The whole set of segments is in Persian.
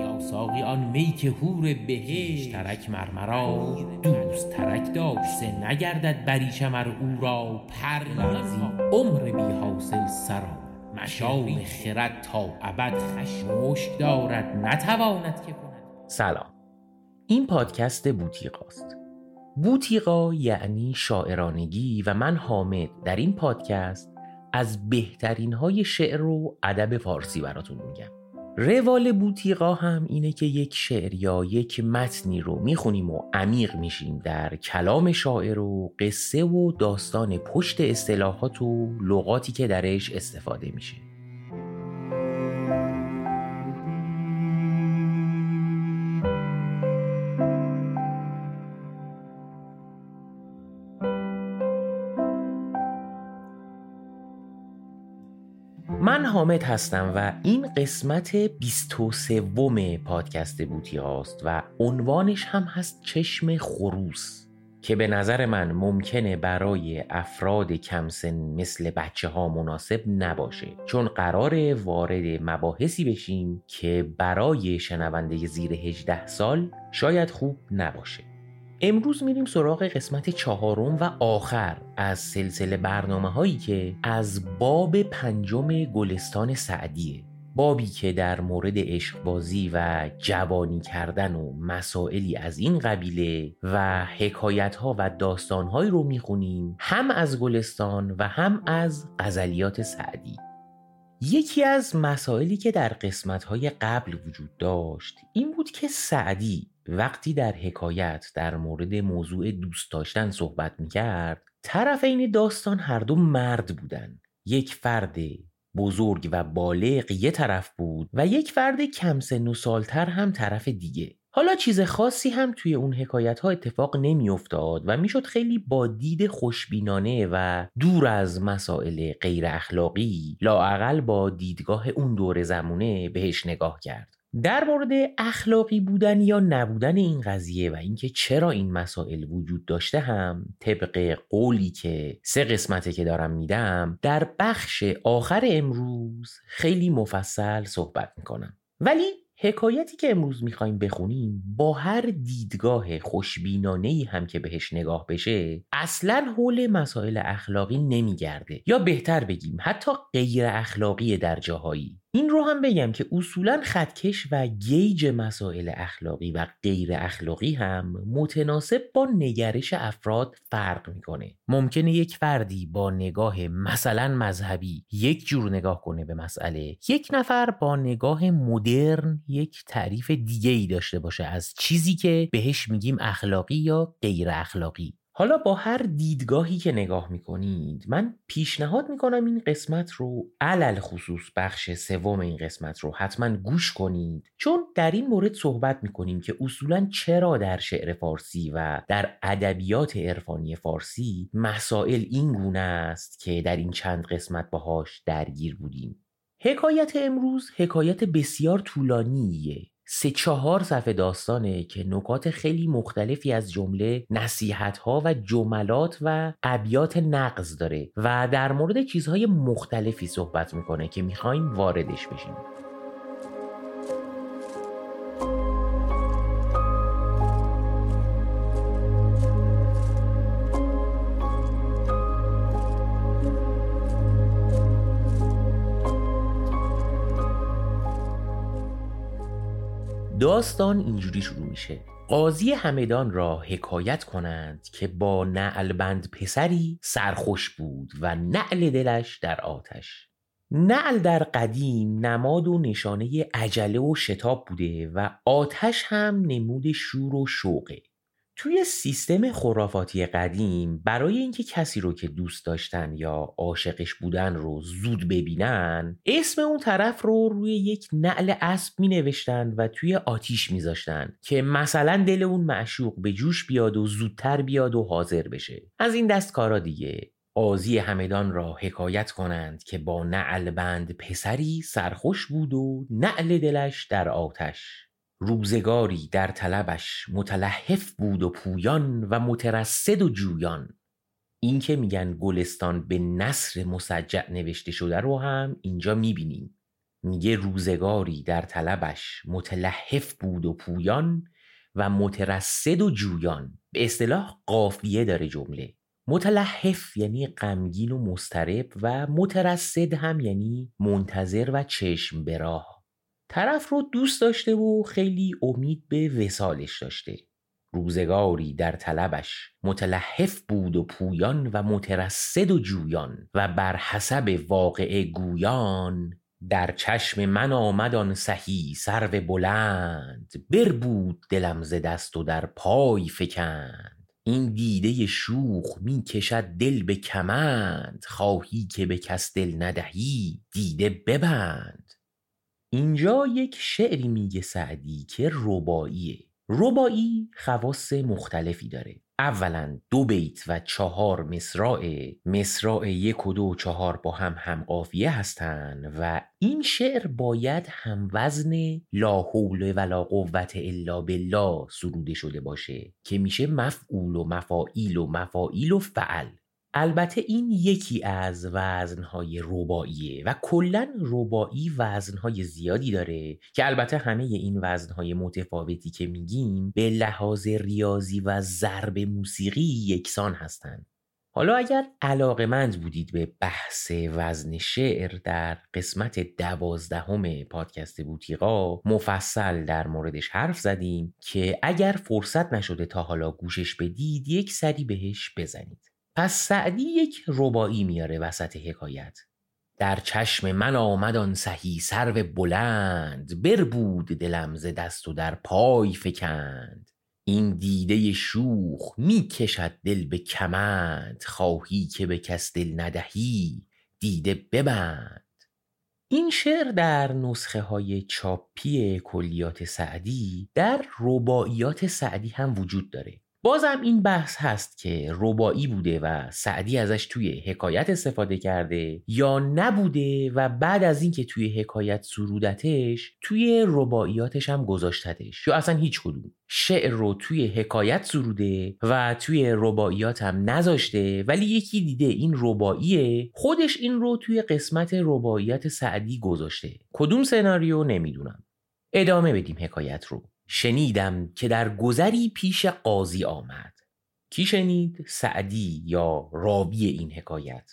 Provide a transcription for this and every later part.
یا ساقی آن می که هور بهشت ترک مرمرا. دوست ترک داشت نگردد بریشم ار او را پروازی عمر بی حاصل سرا مشام خرد تا ابد خشم دارد. نتواند که کند. سلام. این پادکست بوتیقاست بوتیقا یعنی شاعرانگی و من حامد در این پادکست از بهترین های شعر و ادب فارسی براتون میگم. روال بوتیقا هم اینه که یک شعر یا یک متنی رو می‌خونیم و عمیق میشیم در کلام شاعر و قصه و داستان پشت اصطلاحات و لغاتی که درش استفاده میشه. حامد هستم و این قسمت 23 پادکست بوتی هاست و عنوانش هم هست چشم خروس که به نظر من ممکنه برای افراد کمسن مثل بچه ها مناسب نباشه. چون قرار وارد مباحثی بشیم که برای شنونده زیر 18 سال شاید خوب نباشه. امروز میریم سراغ قسمت چهارم و آخر از سلسله برنامه هایی که از باب پنجم گلستان سعدیه بابی که در مورد عشقبازی و جوانی کردن و مسائلی از این قبیله و حکایت ها و داستان هایی رو می‌خونیم هم از گلستان و هم از غزلیات سعدی. یکی از مسائلی که در قسمت های قبل وجود داشت این بود که سعدی وقتی در حکایت در مورد موضوع دوست داشتن صحبت می‌کرد طرفین داستان هر دو مرد بودن. یک فرد بزرگ و بالغ یه طرف بود و یک فرد کم سن و سالتر هم طرف دیگه. حالا چیز خاصی هم توی اون حکایت ها اتفاق نمی افتاد و می‌شد خیلی با دید خوشبینانه و دور از مسائل غیر اخلاقی لاعقل با دیدگاه اون دور زمونه بهش نگاه کرد. در مورد اخلاقی بودن یا نبودن این قضیه و اینکه چرا این مسائل وجود داشته هم طبق قولی که سه قسمته که دارم میدم در بخش آخر امروز خیلی مفصل صحبت می‌کنم. ولی حکایتی که امروز می‌خوایم بخونیم با هر دیدگاه خوشبینانه هم که بهش نگاه بشه اصلا حول مسائل اخلاقی نمیگرده. یا بهتر بگیم حتی غیر اخلاقی در جاهایی. این رو هم بگم که اصولا خطکش و گیج مسائل اخلاقی و غیر اخلاقی هم متناسب با نگرش افراد فرق می‌کنه. ممکنه یک فردی با نگاه مثلا مذهبی یک جور نگاه کنه به مسئله یک نفر با نگاه مدرن یک تعریف دیگه ای داشته باشه از چیزی که بهش میگیم اخلاقی یا غیر اخلاقی. حالا با هر دیدگاهی که نگاه می‌کنید من پیشنهاد می‌کنم این قسمت رو علل خصوص بخش سوم این قسمت رو حتما گوش کنید. چون در این مورد صحبت می‌کنیم که اصولا چرا در شعر فارسی و در ادبیات عرفانی فارسی مسائل این گونه است که در این چند قسمت باهاش درگیر بودیم. حکایت امروز حکایت بسیار طولانیه. سه چهار صفحه داستانه که نکات خیلی مختلفی از جمله نصیحت ها و جملات و ابیات نقض داره و در مورد چیزهای مختلفی صحبت می‌کنه که می‌خوایم واردش بشیم. داستان اینجوری شروع میشه. قاضی همدان را حکایت کنند که با نعلبند پسری سرخوش بود و نعل دلش در آتش. نعل در قدیم نماد و نشانه عجله و شتاب بوده و آتش هم نمود شور و شوقه. توی سیستم خرافاتی قدیم برای اینکه کسی رو که دوست داشتن یا عاشقش بودن رو زود ببینن اسم اون طرف رو روی یک نعل اسب می نوشتن و توی آتیش می زاشتن که مثلا دل اون معشوق به جوش بیاد و زودتر بیاد و حاضر بشه. از این دست کارا دیگه. قاضی همدان را حکایت کنند که با نعل بند پسری سرخوش بود و نعل دلش در آتش. روزگاری در طلبش متلحف بود و پویان و مترصد و جویان. این که میگن گلستان به نصر مسجع نوشته شده رو هم اینجا می‌بینیم. میگه روزگاری در طلبش متلحف بود و پویان و مترصد و جویان. به اصطلاح قافیه داره جمله. متلحف یعنی غمگین و مسترب و مترصد هم یعنی منتظر و چشم به راه. طرف رو دوست داشته و خیلی امید به وسالش داشته. روزگاری در طلبش متلحف بود و پویان و مترصد و جویان و بر حسب واقع گویان در چشم من آمد آن سهی سرو بلند. بر بود دلم ز دست و در پای فکند. این دیده شوخ می کشد دل به کمند. خواهی که به کس دل ندهی دیده ببند. اینجا یک شعری میگه سعدی که رباییه ربایی خواص مختلفی داره. اولا دو بیت و چهار مصراع. مصراع یک و دو و چهار با هم هم قافیه هستند و این شعر باید هم وزن لا حول ولا قوت الا بالله سروده شده باشه که میشه مفعول و مفاعیل و مفاعیل و فعل. البته این یکی از وزنهای رباییه و کلا ربایی وزنهای زیادی داره که البته همه این وزنهای متفاوتی که میگیم به لحاظ ریاضی و ضرب موسیقی یکسان هستند حالا اگر علاقمند بودید به بحث وزن شعر در قسمت دوازدهم پادکست بوتیقا مفصل در موردش حرف زدیم که اگر فرصت نشده تا حالا گوشش بدید یک سری بهش بزنید. پس سعدی یک ربایی میاره وسط حکایت. در چشم من آمد آن سهی سرو بلند بر بود دلم ز دست و در پای فکند. این دیده شوخ می کشد دل به کمند خواهی که به کس دل ندهی دیده ببند. این شعر در نسخه های چاپی کلیات سعدی در رباعیات سعدی هم وجود داره. بازم این بحث هست که ربایی بوده و سعدی ازش توی حکایت استفاده کرده یا نبوده و بعد از اینکه توی حکایت سرودتش توی رباعیاتش هم گذاشتتش. یا اصلا هیچ کدوم. شعر رو توی حکایت سروده و توی رباعیات هم نذاشته ولی یکی دیده این رباعیه خودش این رو توی قسمت رباعیات سعدی گذاشته. کدوم سناریو نمی‌دونم. ادامه بدیم حکایت رو. شنیدم که در گذری پیش قاضی آمد. کی شنید؟ سعدی یا راوی این حکایت.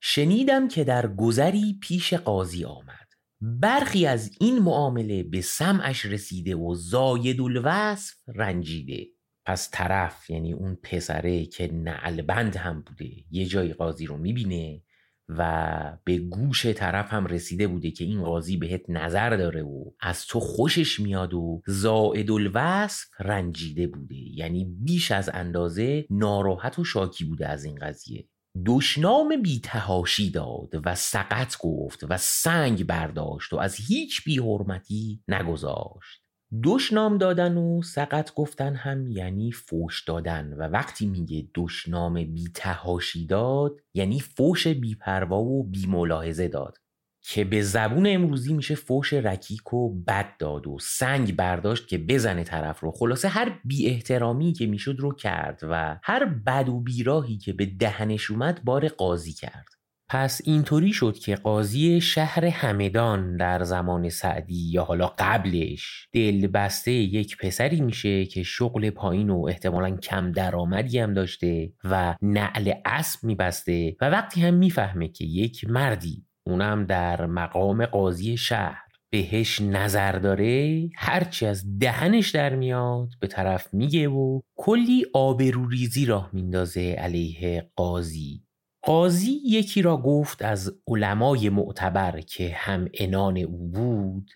شنیدم که در گذری پیش قاضی آمد. برخی از این معامله به سمعش رسیده و زاید الوصف رنجیده. پس طرف یعنی اون پسره که نعلبند هم بوده یه جای قاضی رو می‌بینه و به گوش طرف هم رسیده بوده که این قاضی بهت نظر داره و از تو خوشش میاد و زائد الوصف رنجیده بوده. یعنی بیش از اندازه ناراحت و شاکی بوده از این قضیه. دشنام بیتهاشی داد و سقط گفت و سنگ برداشت و از هیچ بیحرمتی نگذاشت. دشنام دادن و سقط گفتن هم یعنی فوش دادن. و وقتی میگه دشنام بی تهاشی داد یعنی فوش بی پروا و بی ملاحظه داد. که به زبون امروزی میشه فوش رکیک و بد داد و سنگ برداشت که بزنه طرف رو. خلاصه هر بی احترامی که می‌شد رو کرد و هر بد و بیراهی که به دهنش اومد بار قاضی کرد. پس اینطوری شد که قاضی شهر همدان در زمان سعدی یا حالا قبلش دلبسته یک پسری میشه که شغل پایین و احتمالا کم درآمدی هم داشته و نعل اسب میبسته و وقتی هم می‌فهمه که یک مردی اونم در مقام قاضی شهر بهش نظر داره هرچی از دهنش در میاد به طرف میگه و کلی آبروریزی راه میندازه علیه قاضی. قاضی یکی را گفت از علمای معتبر که هم انان او بود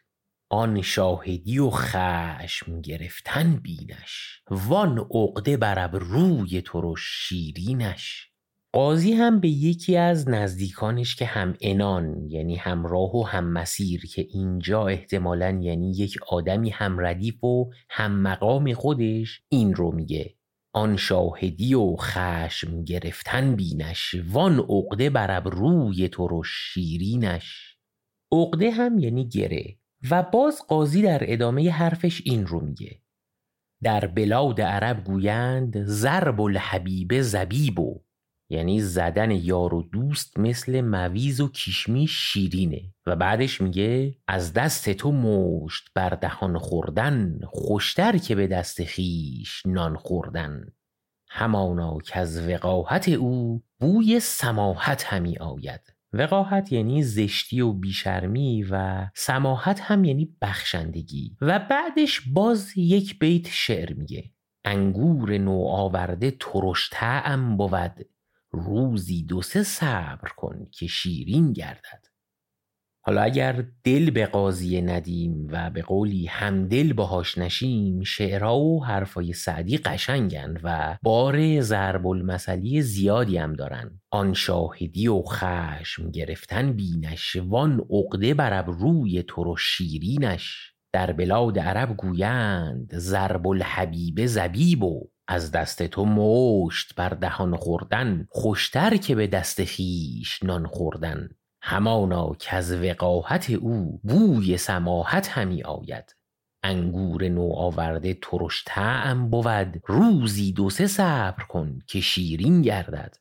آن شاهدی و خشم گرفتن بینش. وان عقده بر روی ترش شیرینش. قاضی هم به یکی از نزدیکانش که هم انان یعنی همراه و هم مسیر که اینجا احتمالا یعنی یک آدمی هم ردیف و هم مقام خودش این رو میگه. آن شاهدی و خشم گرفتن بینش وان عقده بر روی تو شیرینش. عقده هم یعنی گره و باز قاضی در ادامه حرفش این رو میگه. در بلاد عرب گویند ضرب الحبیب زبیبو یعنی زدن یار و دوست مثل مویز و کیشمی شیرینه. و بعدش میگه از دست تو مشت بر دهان خوردن خوشتر که به دست خیش نان خوردن. همانا که از وقاحت او بوی سماحت همی آید. وقاحت یعنی زشتی و بیشرمی و سماحت هم یعنی بخشندگی. و بعدش باز یک بیت شعر میگه. انگور نو آورده ترش بود. روزی دو سه صبر کن که شیرین گردد. حالا اگر دل به قاضی ندیم و به قولی همدل باهاش نشیم شعرها و حرفای سعدی قشنگن و بار ضرب المثلی زیادی هم دارن. آن شاهدی و خشم گرفتن بینش وان عقده بر روی تو شیرینش. در بلاد عرب گویند ضرب الحبیب زبیب و از دست تو مشت بر دهان خوردن خوشتر که به دست خیش نان خوردن. همانا که از وقاحت او بوی سماحت همی آید. انگور نو آورده ترش طعم بود. روزی دو سه صبر کن که شیرین گردد.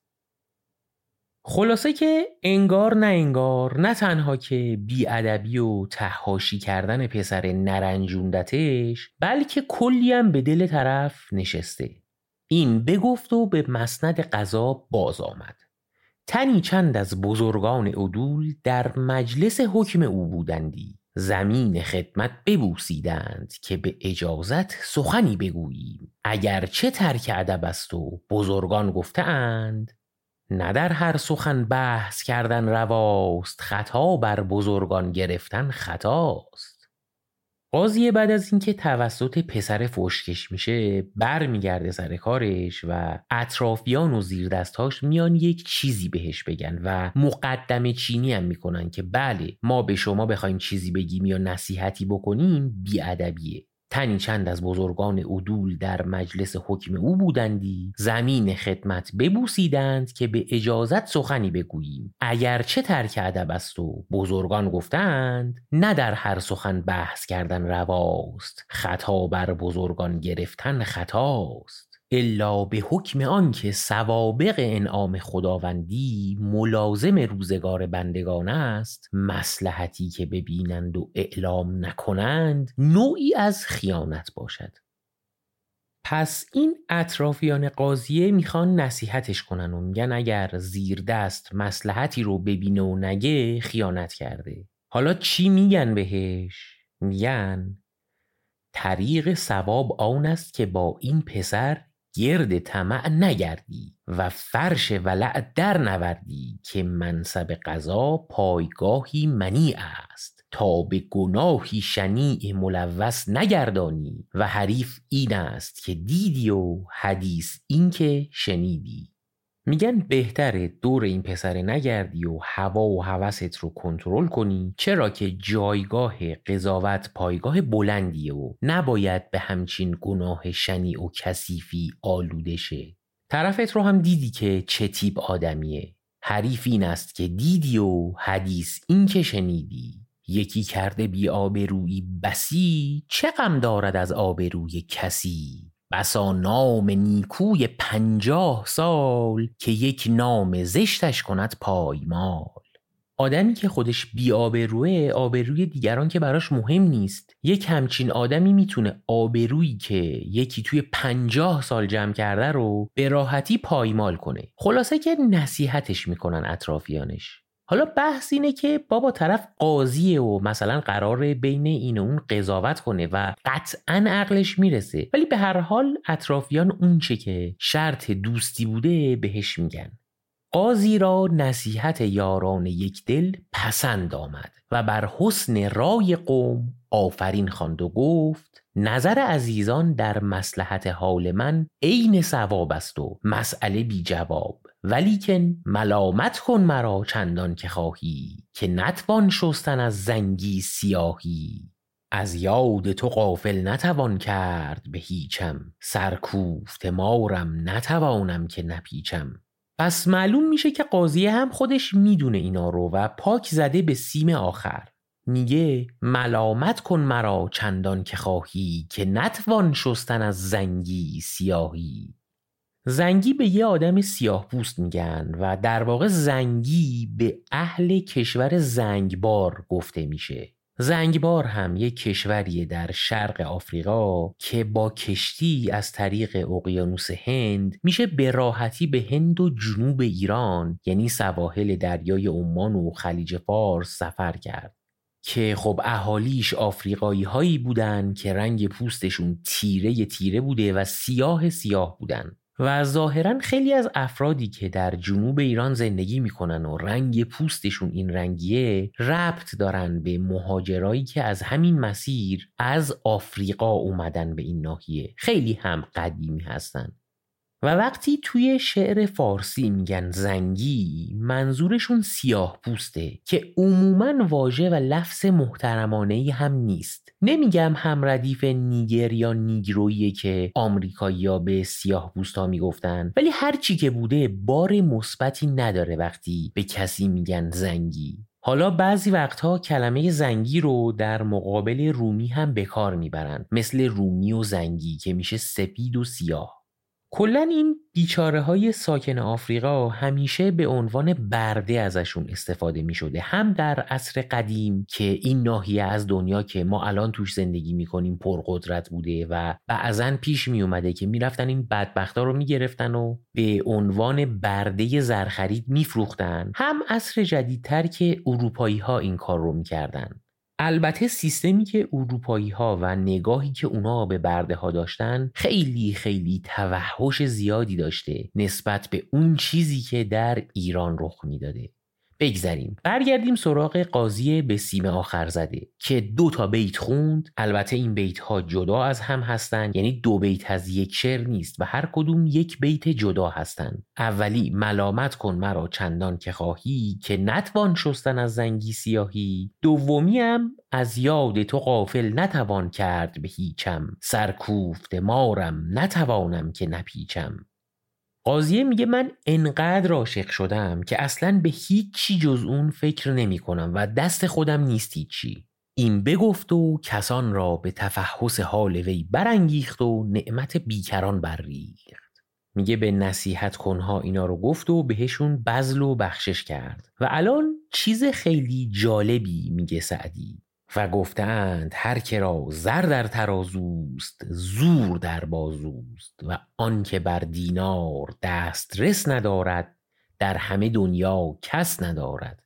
خلاصه که انگار نه انگار نه تنها که بیادبی و تحاشی کردن پسر نرنجوندتش بلکه کلی هم به دل طرف نشسته. این بگفت و به مسند قضا باز آمد. تنی چند از بزرگان عدول در مجلس حکم او بودندی. زمین خدمت ببوسیدند که به اجازت سخنی بگوییم. اگر چه ترک ادب است و بزرگان گفتهاند نه در هر سخن بحث کردن رواست خطا بر بزرگان گرفتن خطاست. قاضیه بعد از اینکه توسط پسر فشکش میشه برمیگرده سر کارش و اطرافیان و زیردستاش میان یک چیزی بهش بگن و مقدم چینی هم می‌کنن که بله ما به شما بخوایم چیزی بگیم یا نصیحتی بکنیم بیادبیه. تنی چند از بزرگان عدول در مجلس حکم او بودندی زمین خدمت ببوسیدند که به اجازت سخنی بگوییم. اگر چه ترک ادب است و بزرگان گفتند نه در هر سخن بحث کردن رواست. خطا بر بزرگان گرفتن خطاست. الا به حکم آنکه سوابق انعام خداوندی ملازم روزگار بندگان است مسلحتی که ببینند و اعلام نکنند نوعی از خیانت باشد پس این اطرافیان قاضیه می‌خوان نصیحتش کنن و میگن اگر زیر دست مسلحتی رو ببینه و نگه خیانت کرده حالا چی میگن بهش؟ میگن طریق سواب آن است که با این پسر گرد طمع نگردی و فرش ولع در نوردی که منصب قضا پایگاهی منی است. تا به گناهی شنیع ملوث نگردانی و حریف این است که دیدی و حدیث این که شنیدی. میگن بهتره دور این پسر نگردی و هوا و هوست رو کنترل کنی چرا که جایگاه قضاوت پایگاه بلندیه و نباید به همچین گناه شنی و کثیفی آلوده شه. طرفت رو هم دیدی که چه تیپ آدمیه. حریف این است که دیدی و حدیث این که شنیدی. یکی کرده بی آبرویی بسی چه غم دارد از آبروی کسی؟ بسا نام نیکوی پنجاه سال که یک نام زشتش کند پایمال. آدمی که خودش بی آبروه آبروی دیگران که براش مهم نیست. یک همچین آدمی می‌تونه آبرویی که یکی توی پنجاه سال جمع کرده رو به راحتی پایمال کنه. خلاصه که نصیحتش می‌کنن اطرافیانش. حالا بحث اینه که بابا طرف قاضیه و مثلا قرار بین این و اون قضاوت کنه و قطعا عقلش می‌رسه. ولی به هر حال اطرافیان اونچه که شرط دوستی بوده بهش میگن. قاضی را نصیحت یاران یک دل پسند آمد و بر حسن رای قوم آفرین خواند و گفت نظر عزیزان در مسلحت حال من عین ثواب است و مسئله بی جواب. ولیکن ملامت کن مرا چندان که خواهی که نتوان شستن از زنگی سیاهی. از یاد تو قافل نتوان کرد به هیچم سرکوفت مارم نتوانم که نپیچم. پس معلوم میشه که قاضیه هم خودش می‌دونه اینا رو و پاک زده به سیم آخر. میگه ملامت کن مرا چندان که خواهی که نتوان شستن از زنگی سیاهی. زنگی به یه آدم سیاه پوست میگن و در واقع زنگی به اهل کشور زنگبار گفته میشه. زنگبار هم یک کشوریه در شرق آفریقا که با کشتی از طریق اقیانوس هند میشه به راحتی به هند و جنوب ایران یعنی سواحل دریای عمان و خلیج فارس سفر کرد. که خب اهالیش آفریقایی هایی بودن که رنگ پوستشون تیره تیره بوده و سیاه سیاه بودن. و ظاهرا خیلی از افرادی که در جنوب ایران زندگی می‌کنن و رنگ پوستشون این رنگیه ربط دارن به مهاجرایی که از همین مسیر از آفریقا اومدن به این ناحیه. خیلی هم قدیمی هستن. و وقتی توی شعر فارسی میگن زنگی منظورشون سیاه پوسته که عموما واژه و لفظ محترمانه ای هم نیست. نمیگم هم ردیف نیگر یا نیگرویی که آمریکایی‌ها به سیاه پوستا می‌گفتن ولی هر چی که بوده بار مثبتی نداره وقتی به کسی میگن زنگی. حالا بعضی وقتها کلمه زنگی رو در مقابل رومی هم به کار می‌برن مثل رومی و زنگی که میشه سپید و سیاه. کلا این بیچاره های ساکن آفریقا همیشه به عنوان برده ازشون استفاده می شده هم در عصر قدیم که این ناحیه از دنیا که ما الان توش زندگی می کنیم پرقدرت بوده و بعضا پیش می اومده که می‌رفتن این بدبختا رو می گرفتن و به عنوان برده زرخرید می فروختن هم عصر جدیدتر که اروپایی ها این کار رو می کردن. البته سیستمی که اروپایی ها و نگاهی که اونا به برده ها داشتن خیلی خیلی توحش زیادی داشته نسبت به اون چیزی که در ایران رخ می‌داده. بگذریم. برگردیم سراغ قاضی به سیم آخر زده که دو تا بیت خوند. البته این بیت ها جدا از هم هستند. یعنی دو بیت از یک شعر نیست و هر کدوم یک بیت جدا هستند. اولی ملامت کن مرا چندان که خواهی که نتوان شستن از زنگی سیاهی. دومی هم از یاد تو قافل نتوان کرد به هیچم. سرکوفت مارم نتوانم که نپیچم. قاضیه میگه من انقدر عاشق شدم که اصلا به هیچی جز اون فکر نمی کنم و دست خودم نیست هیچی. این بگفت و کسان را به تفحص حال وی برانگیخت و نعمت بیکران برریخت. میگه به نصیحت کنها اینا رو گفت و بهشون بزل و بخشش کرد. و الان چیز خیلی جالبی میگه سعدی. و گفتند هر که را زر در ترازوست زور در بازوست و آنکه بر دینار دسترس ندارد در همه دنیا کس ندارد.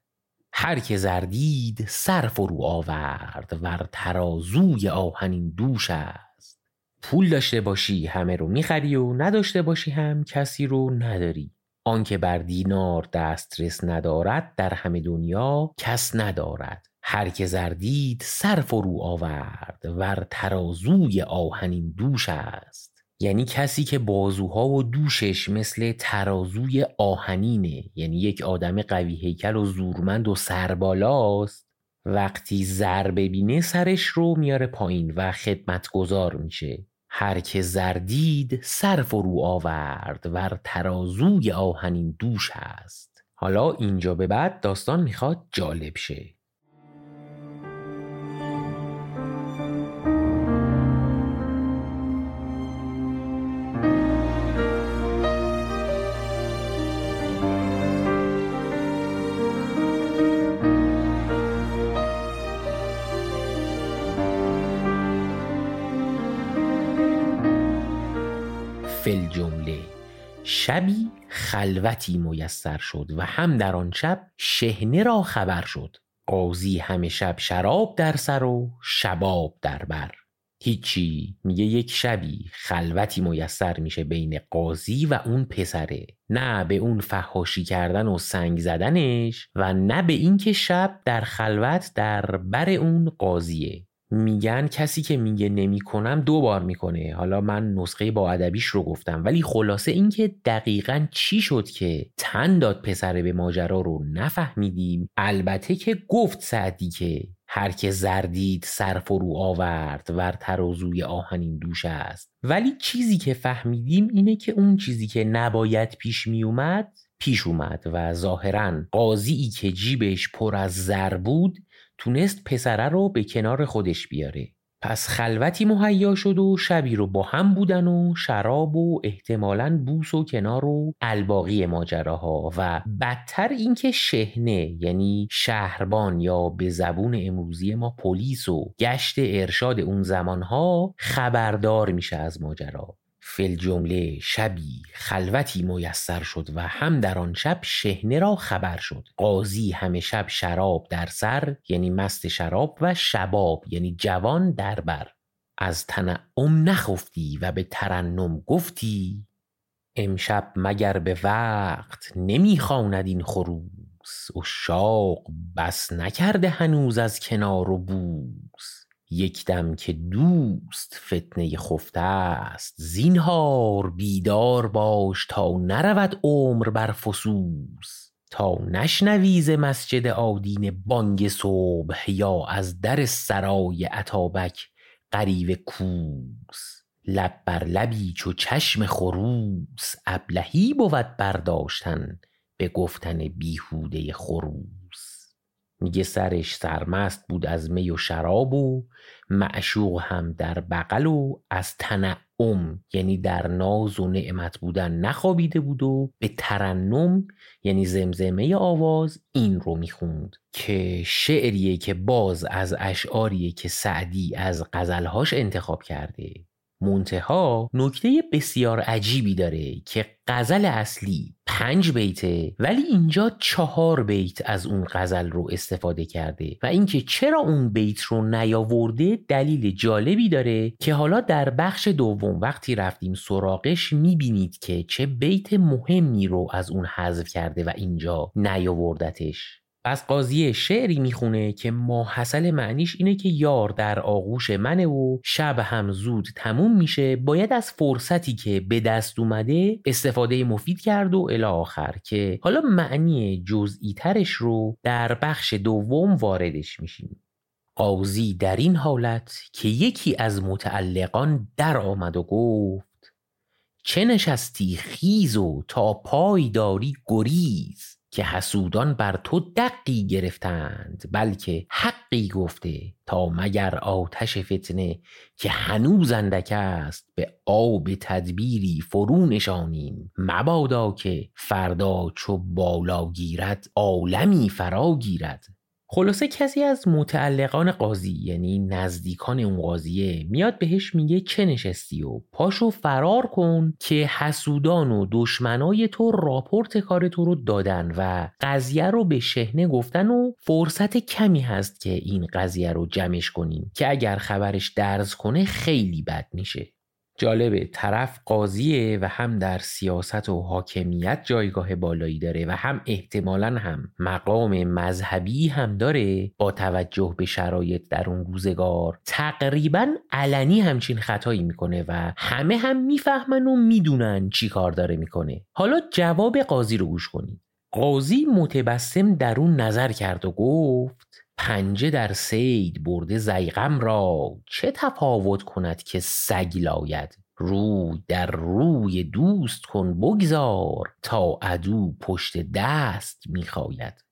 هر که زردید سر فرو آورد ور ترازوی آهنین دوش است. پول داشته باشی همه رو می‌خری و نداشته باشی هم کسی رو نداری. آنکه بر دینار دسترس ندارد در همه دنیا کس ندارد. هر که زردید سر فرو آورد ور ترازوی آهنین دوش است. یعنی کسی که بازوها و دوشش مثل ترازوی آهنینه یعنی یک آدم قوی هیکل و زورمند و سربالاست وقتی زر ببینه سرش رو میاره پایین و خدمتگذار میشه. هر که زردید سر فرو آورد ور ترازوی آهنین دوش است. حالا اینجا به بعد داستان می‌خواد جالب شه. فل جمله شبی خلوتی میسر شد و هم در آن شب شهنه را خبر شد. قاضی همه شب شراب در سر و شباب در بر. هیچی میگه یک شبی خلوتی میسر میشه بین قاضی و اون پسره. نه به اون فهاشی کردن و سنگ زدنش و نه به اینکه شب در خلوت در بر اون قاضیه. میگن کسی که میگه نمی‌کنم دو بار می‌کنه. حالا من نسخه با ادبیش رو گفتم. ولی خلاصه اینکه دقیقا چی شد که تن داد پسره به ماجرا رو نفهمیدیم. البته که گفت سعدی که هر که زردید سر فرو آورد. ور ترازوی آهنین دوش است. ولی چیزی که فهمیدیم اینه که اون چیزی که نباید پیش میومد پیش اومد و ظاهرا قاضی که جیبش پر از زر بود تونست پسره رو به کنار خودش بیاره. پس خلوتی مهیا شد و شبی رو با هم بودن و شراب و احتمالا بوس و کنار و الباقی ماجراها. و بدتر اینکه شهنه یعنی شهربان یا به زبون امروزی ما پلیس و گشت ارشاد اون زمانها خبردار میشه از ماجرا. فل جمله شبی خلوتی میسر شد و هم در آن شب شهنه را خبر شد. قاضی همه شب شراب در سر یعنی مست شراب و شباب یعنی جوان در بر. از تنعم نخفتی و به ترنم گفتی امشب مگر به وقت نمی‌خواند این خروس؟ اشاق بس نکرده هنوز از کنار و بوس. یک دم که دوست فتنه خفته است. زینهار بیدار باش تا نرود عمر بر فسوس. تا نشنوی ز مسجد آدین بانگ صبح یا از در سرای اتابک غریو کوس. لب بر لبی چو چشم خروس. ابلهی بود برداشتن به گفتن بیهوده خروس. میگه سرش سرمست بود از می و شراب و معشوق هم در بغل و از تنعم یعنی در ناز و نعمت بودن نخوابیده بود و به ترنم یعنی زمزمه آواز این رو می‌خوند که شعریه که باز از اشعاریه که سعدی از غزلهاش انتخاب کرده. منتها نکته بسیار عجیبی داره که غزل اصلی پنج بیته ولی اینجا چهار بیت از اون غزل رو استفاده کرده و اینکه چرا اون بیت رو نیاورده دلیل جالبی داره که حالا در بخش دوم وقتی رفتیم سراغش می‌بینید که چه بیت مهمی رو از اون حذف کرده و اینجا نیاوردتش. از قاضی شعری می‌خونه که ماحصل معنیش اینه که یار در آغوش منه و شب هم زود تموم میشه. باید از فرصتی که به دست اومده استفاده مفید کرد و الی آخر که حالا معنی جزئی ترش رو در بخش دوم واردش میشیم. قاضی در این حالت که یکی از متعلقان در آمد و گفت چه نشستی خیز و تا پای داری گریز؟ که حسودان بر تو دقی گرفتند بلکه حقی گفته تا مگر آتش فتنه که هنوز اندک است به آب تدبیری فرو نشانیم. مبادا که فردا چو بالا گیرد عالمی فرا گیرد. خلاصه کسی از متعلقان قاضی یعنی نزدیکان اون قاضیه میاد بهش میگه چه نشستی و پاشو فرار کن که حسودان و دشمنای تو راپورت کار تو رو دادن و قضیه رو به شهنه گفتن و فرصت کمی هست که این قضیه رو جمعش کنیم که اگر خبرش درز کنه خیلی بد میشه. جالبه. طرف قاضیه و هم در سیاست و حاکمیت جایگاه بالایی داره و هم احتمالا هم مقام مذهبی هم داره با توجه به شرایط در اون روزگار. تقریبا علنی همچین خطایی می‌کنه و همه هم می‌فهمن و می‌دونن چی کار داره می‌کنه. حالا جواب قاضی رو گوش کنید قاضی متبسم در اون نظر کرد و گفت پنجه در سید برده زیغم را چه تفاوت کند که سگ لاید؟ روی در روی دوست کن بگذار تا عدو پشت دست می‌خواید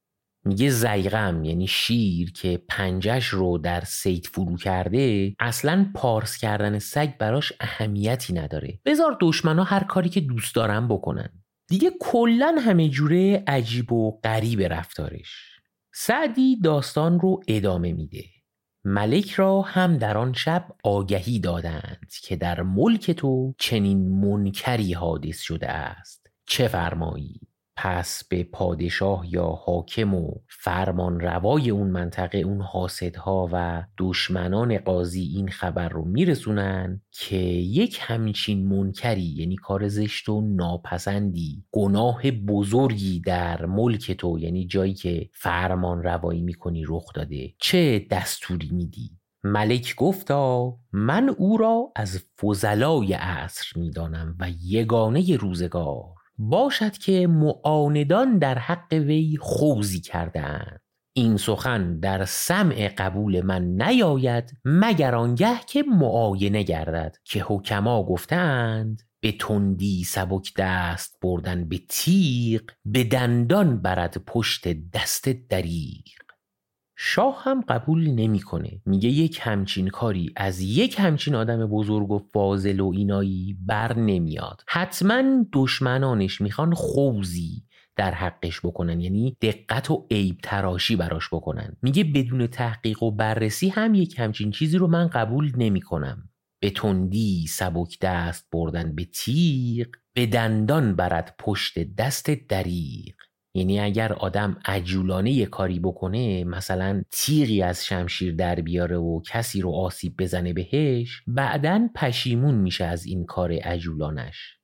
میگه زیغم یعنی شیر که پنجش رو در سید فرو کرده اصلا پارس کردن سگ براش اهمیتی نداره. بذار دشمنا هر کاری که دوست دارن بکنن. دیگه کلا همه جوره عجیب و غریب رفتارش. سعدی داستان رو ادامه میده. ملک را هم در آن شب آگهی دادند که در ملک تو چنین منکری حادث شده است. چه فرمایی پس به پادشاه یا حاکم و فرمان روای اون منطقه اون حاسدها و دشمنان قاضی این خبر رو میرسونن که یک همچین منکری یعنی کار زشت و ناپسندی گناه بزرگی در ملک تو یعنی جایی که فرمان روایی می‌کنی رخ داده چه دستوری میدی؟ ملک گفتا من او را از فضلای عصر می‌دانم و یگانه روزگار. باشد که معاندان در حق وی خوزی کردند. این سخن در سمع قبول من نیاید مگر آنگه که معاینه گردد. که حکما گفتند به تندی سبک دست بردن به تیغ به دندان برد پشت دست دریغ. شاه هم قبول نمی‌کنه. میگه یک همچین کاری از یک همچین آدم بزرگ و فاضل و اینایی بر نمیاد. حتما دشمنانش می‌خوان خوزی در حقش بکنن یعنی دقت و عیب تراشی براش بکنن. میگه بدون تحقیق و بررسی هم یک همچین چیزی رو من قبول نمی‌کنم. به تندی سبک دست بردن به تیغ به دندان برد پشت دست دریق یعنی اگر آدم عجولانه یه کاری بکنه مثلا تیغی از شمشیر در بیاره و کسی رو آسیب بزنه بهش بعدا پشیمون میشه از این کار عجولانش.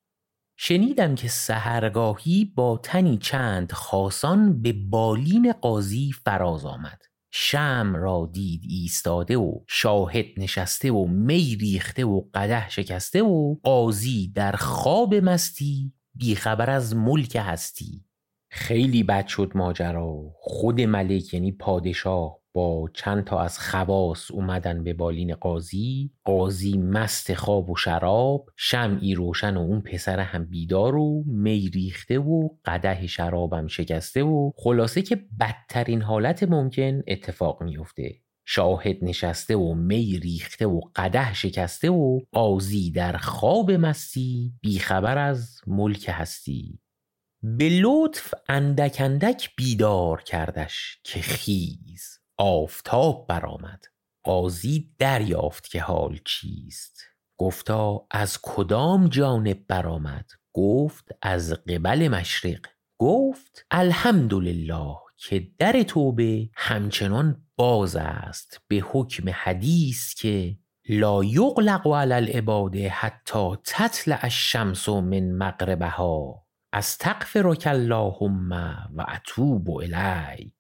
شنیدم که سهرگاهی با تنی چند خاصان به بالین قاضی فراز آمد. شم را دید ایستاده و شاهد نشسته و می ریخته و قده شکسته و قاضی در خواب مستی بیخبر از ملک هستی. خیلی بد شد ماجرا. خود ملک یعنی پادشاه با چند تا از خواص اومدن به بالین قاضی. قاضی مست خواب و شراب شمعی روشن و اون پسر هم بیدار و می ریخته و قده شرابم شکسته و خلاصه که بدترین حالت ممکن اتفاق میفته شاهد نشسته و می ریخته و قده شکسته و قاضی در خواب مستی بیخبر از ملک هستی. به لطف اندک اندک بیدار کردش که خیز آفتاب برآمد. قاضی دریافت که حال چیست. گفتا از کدام جانب برآمد؟ گفت از قبل مشرق. گفت الحمدلله که در توبه همچنان باز است به حکم حدیث که لا یغلق علی العباد حتی تطلع الشمس من مغربها. استغفرک اللهم و اتوب الیک.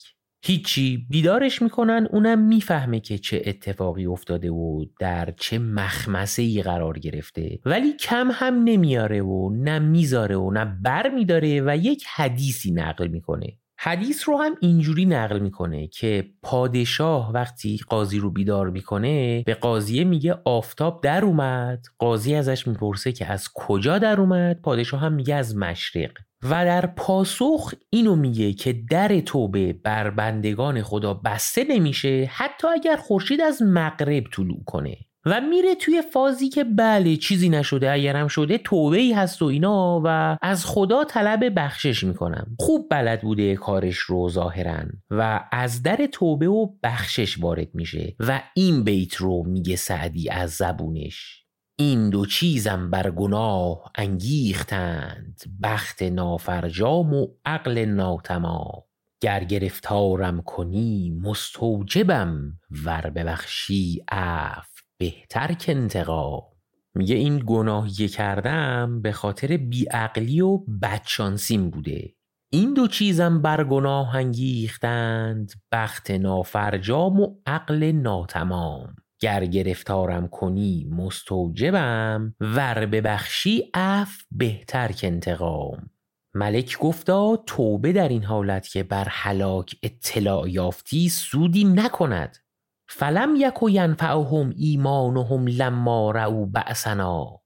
هیچی بیدارش می‌کنن اونم می‌فهمه که چه اتفاقی افتاده و در چه مخمسه ای قرار گرفته. ولی کم هم نمیاره و نه می‌ذاره و نه بر میداره و یک حدیثی نقل می‌کنه. حدیث رو هم اینجوری نقل می‌کنه که پادشاه وقتی قاضی رو بیدار می‌کنه به قاضیه میگه آفتاب در اومد. قاضی ازش می‌پرسه که از کجا در اومد؟ پادشاه هم میگه از مشرق. و در پاسخ اینو میگه که در توبه بر بندگان خدا بسته نمیشه حتی اگر خورشید از مغرب طلوع کنه. و میره توی فازی که بله چیزی نشده اگرم شده توبه ای هست و اینا و از خدا طلب بخشش می‌کنم. خوب بلد بوده کارش رو ظاهرا و از در توبه و بخشش وارد میشه و این بیت رو میگه سعدی از زبونش. این دو چیزم بر گناه انگیختند بخت نافرجام و عقل ناتمام. گر گرفتارم کنی مستوجبم ور ببخشی عفو. بهتر که انتقام. میگه این گناهی کردم به خاطر بیعقلی و بدشانسیم بوده. این دو چیزم بر گناه انگیختند بخت نافرجام و عقل ناتمام. گر گرفتارم کنی مستوجبم. ور ببخشی اف بهتر که انتقام. ملک گفتا توبه در این حالت که بر حلاک اطلاع یافتی سودی نکند. فلم یک و ینفعهم ایمانهم لما رعو بأسنا.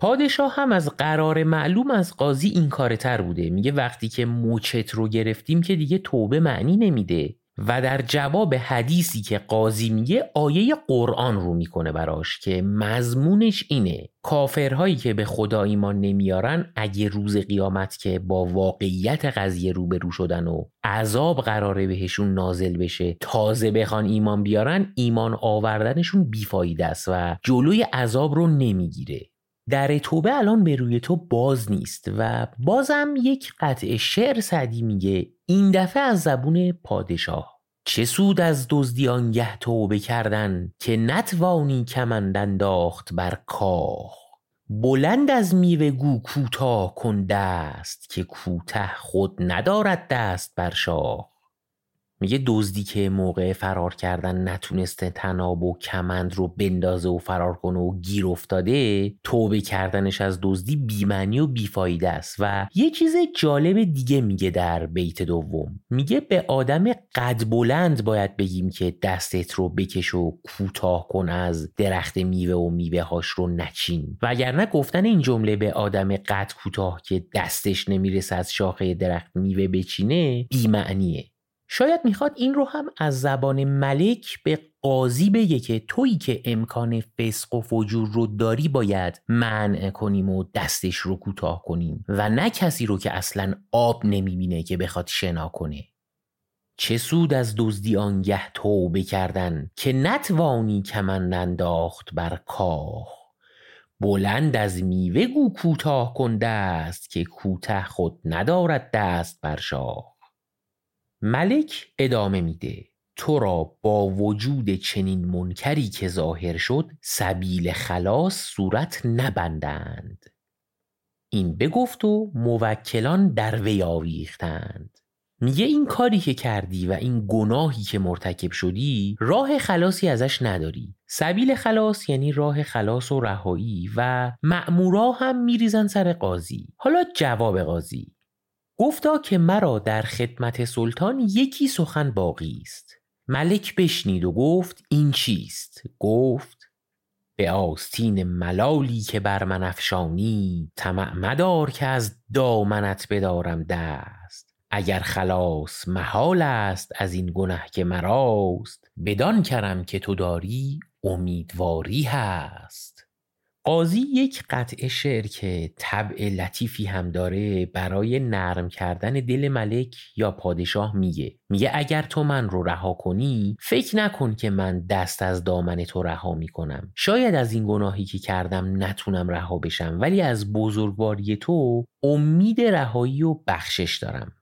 پادشاه هم از قرار معلوم از قاضی این کار تر بوده. میگه وقتی که موچت رو گرفتیم که دیگه توبه معنی نمیده. و در جواب حدیثی که قاضی میگه آیه قرآن رو می‌کنه براش که مضمونش اینه. کافرهایی که به خدا ایمان نمیارن اگه روز قیامت که با واقعیت قضیه روبرو شدن و عذاب قراره بهشون نازل بشه تازه بخوان ایمان بیارن ایمان آوردنشون بیفایده است و جلوی عذاب رو نمی‌گیره. در توبه الان به روی تو باز نیست و بازم یک قطع شعر سعدی میگه این دفعه از زبون پادشاه. چه سود از دزدی آنگه توبه کردن که نتوانی کمند انداخت بر کاه. بلند از میوه گو کوتاه کن دست که کوته خود ندارد دست بر شاه. میگه دزدی که موقع فرار کردن نتونسته تناب و کمند رو بندازه و فرار کنه و گیر افتاده توبه کردنش از دزدی بیمنی و بیفایده است و یه چیز جالب دیگه میگه در بیت دوم. میگه به آدم قد بلند باید بگیم که دستت رو بکش و کوتاه کن از درخت میوه و میوه هاش رو نچین. وگرنه گفتن این جمله به آدم قد کوتاه که دستش نمی‌رسه از شاخه درخت میوه بچینه بیمعنیه. شاید می‌خواد این رو هم از زبان ملک به قاضی بگه که تویی که امکان فسق و فجور رو داری باید منع کنیم و دستش رو کوتاه کنیم و نه کسی رو که اصلا آب نمی‌بینه که بخواد شنا کنه. چه سود از دزدی آنگه توبه کردن که نتوانی کمند انداخت بر کاه. بلند از میوه گو کوتاه کنده است که کوته خود ندارد دست بر شاه. ملک ادامه میده. تو را با وجود چنین منکری که ظاهر شد سبیل خلاص صورت نبندند. این بگفت و موکلان در وی آویختند. میگه این کاری که کردی و این گناهی که مرتکب شدی راه خلاصی ازش نداری. سبیل خلاص یعنی راه خلاص و رهایی و مأمورا هم میریزن سر قاضی. حالا جواب قاضی. گفتا که مرا در خدمت سلطان یکی سخن باقی است. ملک بشنید و گفت این چیست؟ گفت به آستین ملالی که بر من افشانی طمع مدار که از دامنت بدارم دست. اگر خلاص محال است از این گنه که مراست بدان کرم که تو داری امیدواری هست. قاضی یک قطع شعر که طبع لطیفی هم داره برای نرم کردن دل ملک یا پادشاه میگه. میگه اگر تو من رو رها کنی فکر نکن که من دست از دامن تو رها می‌کنم. شاید از این گناهی که کردم نتونم رها بشم ولی از بزرگواری تو امید رهایی و بخشش دارم.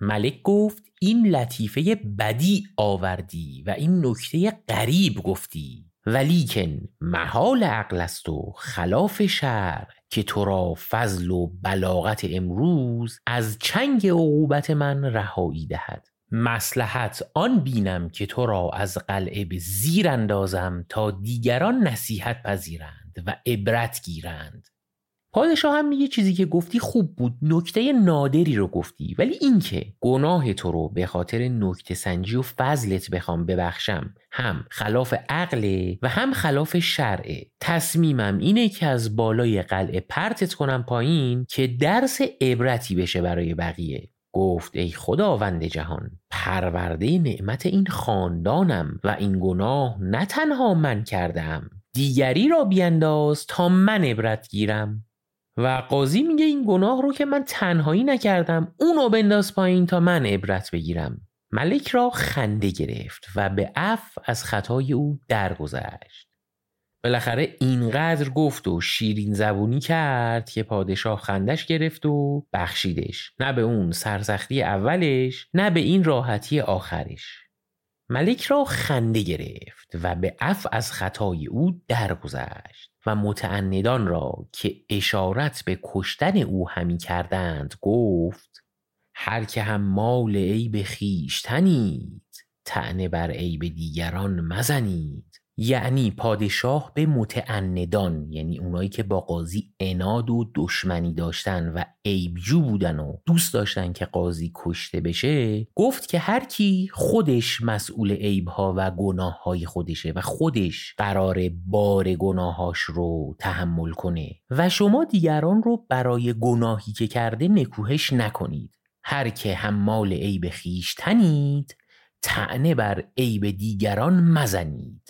ملک گفت این لطیفه بدی آوردی و این نکته غریب گفتی. ولیکن محال عقل است و خلاف شرع که تو را فضل و بلاغت امروز از چنگ عقوبت من رهایی دهد. مسلحت آن بینم که تو را از قلعه به زیر اندازم تا دیگران نصیحت پذیرند و عبرت گیرند. پادشاه هم میگه چیزی که گفتی خوب بود نکته نادری رو گفتی. ولی اینکه گناه تو رو به خاطر نکته سنجی و فضلت بخوام ببخشم هم خلاف عقل و هم خلاف شرعه تصمیمم اینه که از بالای قلعه پرتت کنم پایین که درس عبرتی بشه برای بقیه. گفت ای خداوند جهان پرورده نعمت این خاندانم و این گناه نه تنها من کردم دیگری را بینداز تا من عبرت گیرم. و قاضی میگه این گناه رو که من تنهایی نکردم اونو بنداز پایین تا من عبرت بگیرم. ملک را خنده گرفت و به عف از خطای او درگذشت. بالاخره اینقدر گفت و شیرین زبونی کرد که پادشاه خندش گرفت و بخشیدش. نه به اون سرسختی اولش نه به این راحتی آخرش. ملک را خنده گرفت و به عف از خطای او درگذشت. و متعندان را که اشارت به کشتن او همی کردند گفت هر که هم مال عیب خویشتنید تعنه بر عیب دیگران مزنید. یعنی پادشاه به متعندان یعنی اونایی که با قاضی اناد و دشمنی داشتن و عیبجو بودن و دوست داشتن که قاضی کشته بشه گفت که هر کی خودش مسئول عیبها و گناههای خودشه و خودش قرار بار گناهاش رو تحمل کنه و شما دیگران رو برای گناهی که کرده نکوهش نکنید. هر که حمال عیب خیش تنید تعنه بر عیب دیگران مزنید.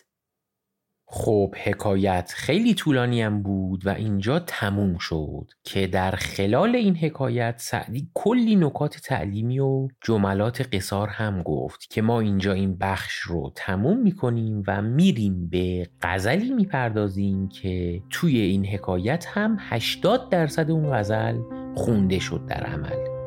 خب حکایت خیلی طولانی هم بود و اینجا تموم شد که در خلال این حکایت سعدی کلی نکات تعلیمی و جملات قصار هم گفت که ما اینجا این بخش رو تموم می‌کنیم و میریم به غزلی می‌پردازیم که توی این حکایت هم 80 درصد اون غزل خونده شد در عمل.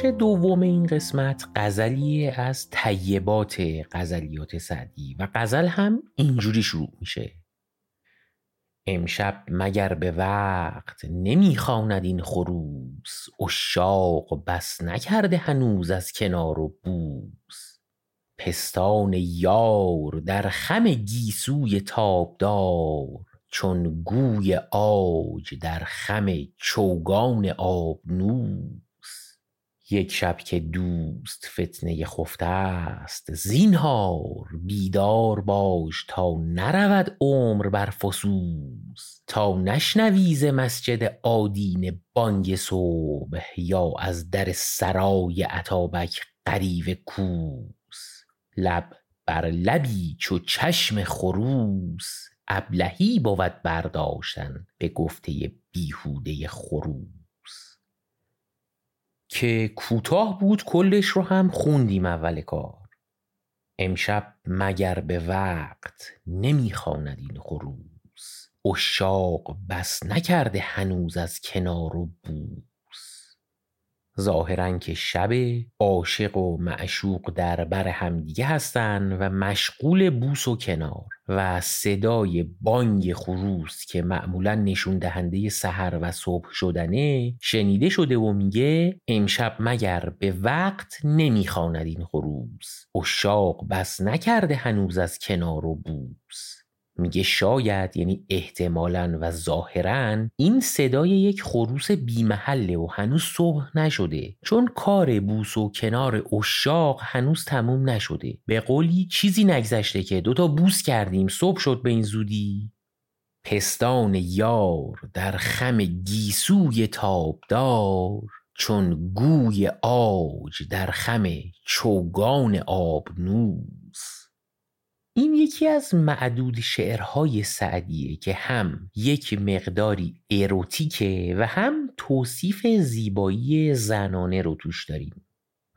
بخش دوم این قسمت غزلی از طیبات غزلیات سعدی و غزل هم اینجوری شروع میشه. امشب مگر به وقت نمی‌خواند این خروس؟ اشاق بس نکرده هنوز از کنار و بوس. پستان یار در خم گیسوی تابدار چون گوی آج در خم چوگان آبنوس. یک شب که دوست فتنه خفته است. زینهار بیدار باش تا نرود عمر بر فسوس. تا نشنوی ز مسجد آدینه بانگ صبح یا از در سرای اتابک غریو کوس. لب بر لبی چو چشم خروس. ابلهی بود برداشتن به گفته بیهوده خروس. که کوتاه بود کلش رو هم خوندیم اول کار. امشب مگر به وقت نمی‌خواند این خروس اشاق بس نکرده هنوز از کنار و بود ظاهرا که شب عاشق و معشوق در بر همدیگه هستن و مشغول بوس و کنار و صدای بانگ خروس که معمولا نشون دهنده سحر و صبح شدنه شنیده شده و میگه امشب مگر به وقت نمی‌خواند این خروس؟ اشاق بس نکرده هنوز از کنار و بوس. میگه شاید یعنی احتمالا و ظاهرا این صدای یک خروس بیمحله و هنوز صبح نشده. چون کار بوس و کنار اشاق هنوز تموم نشده. به قولی چیزی نگذشته که دوتا بوس کردیم صبح شد به این زودی. پستان یار در خم گیسوی تابدار چون گوی آج در خم چوگان آبنوس این یکی از معدود شعرهای سعدیه که هم یک مقداری اروتیکه و هم توصیف زیبایی زنانه رو توش داریم.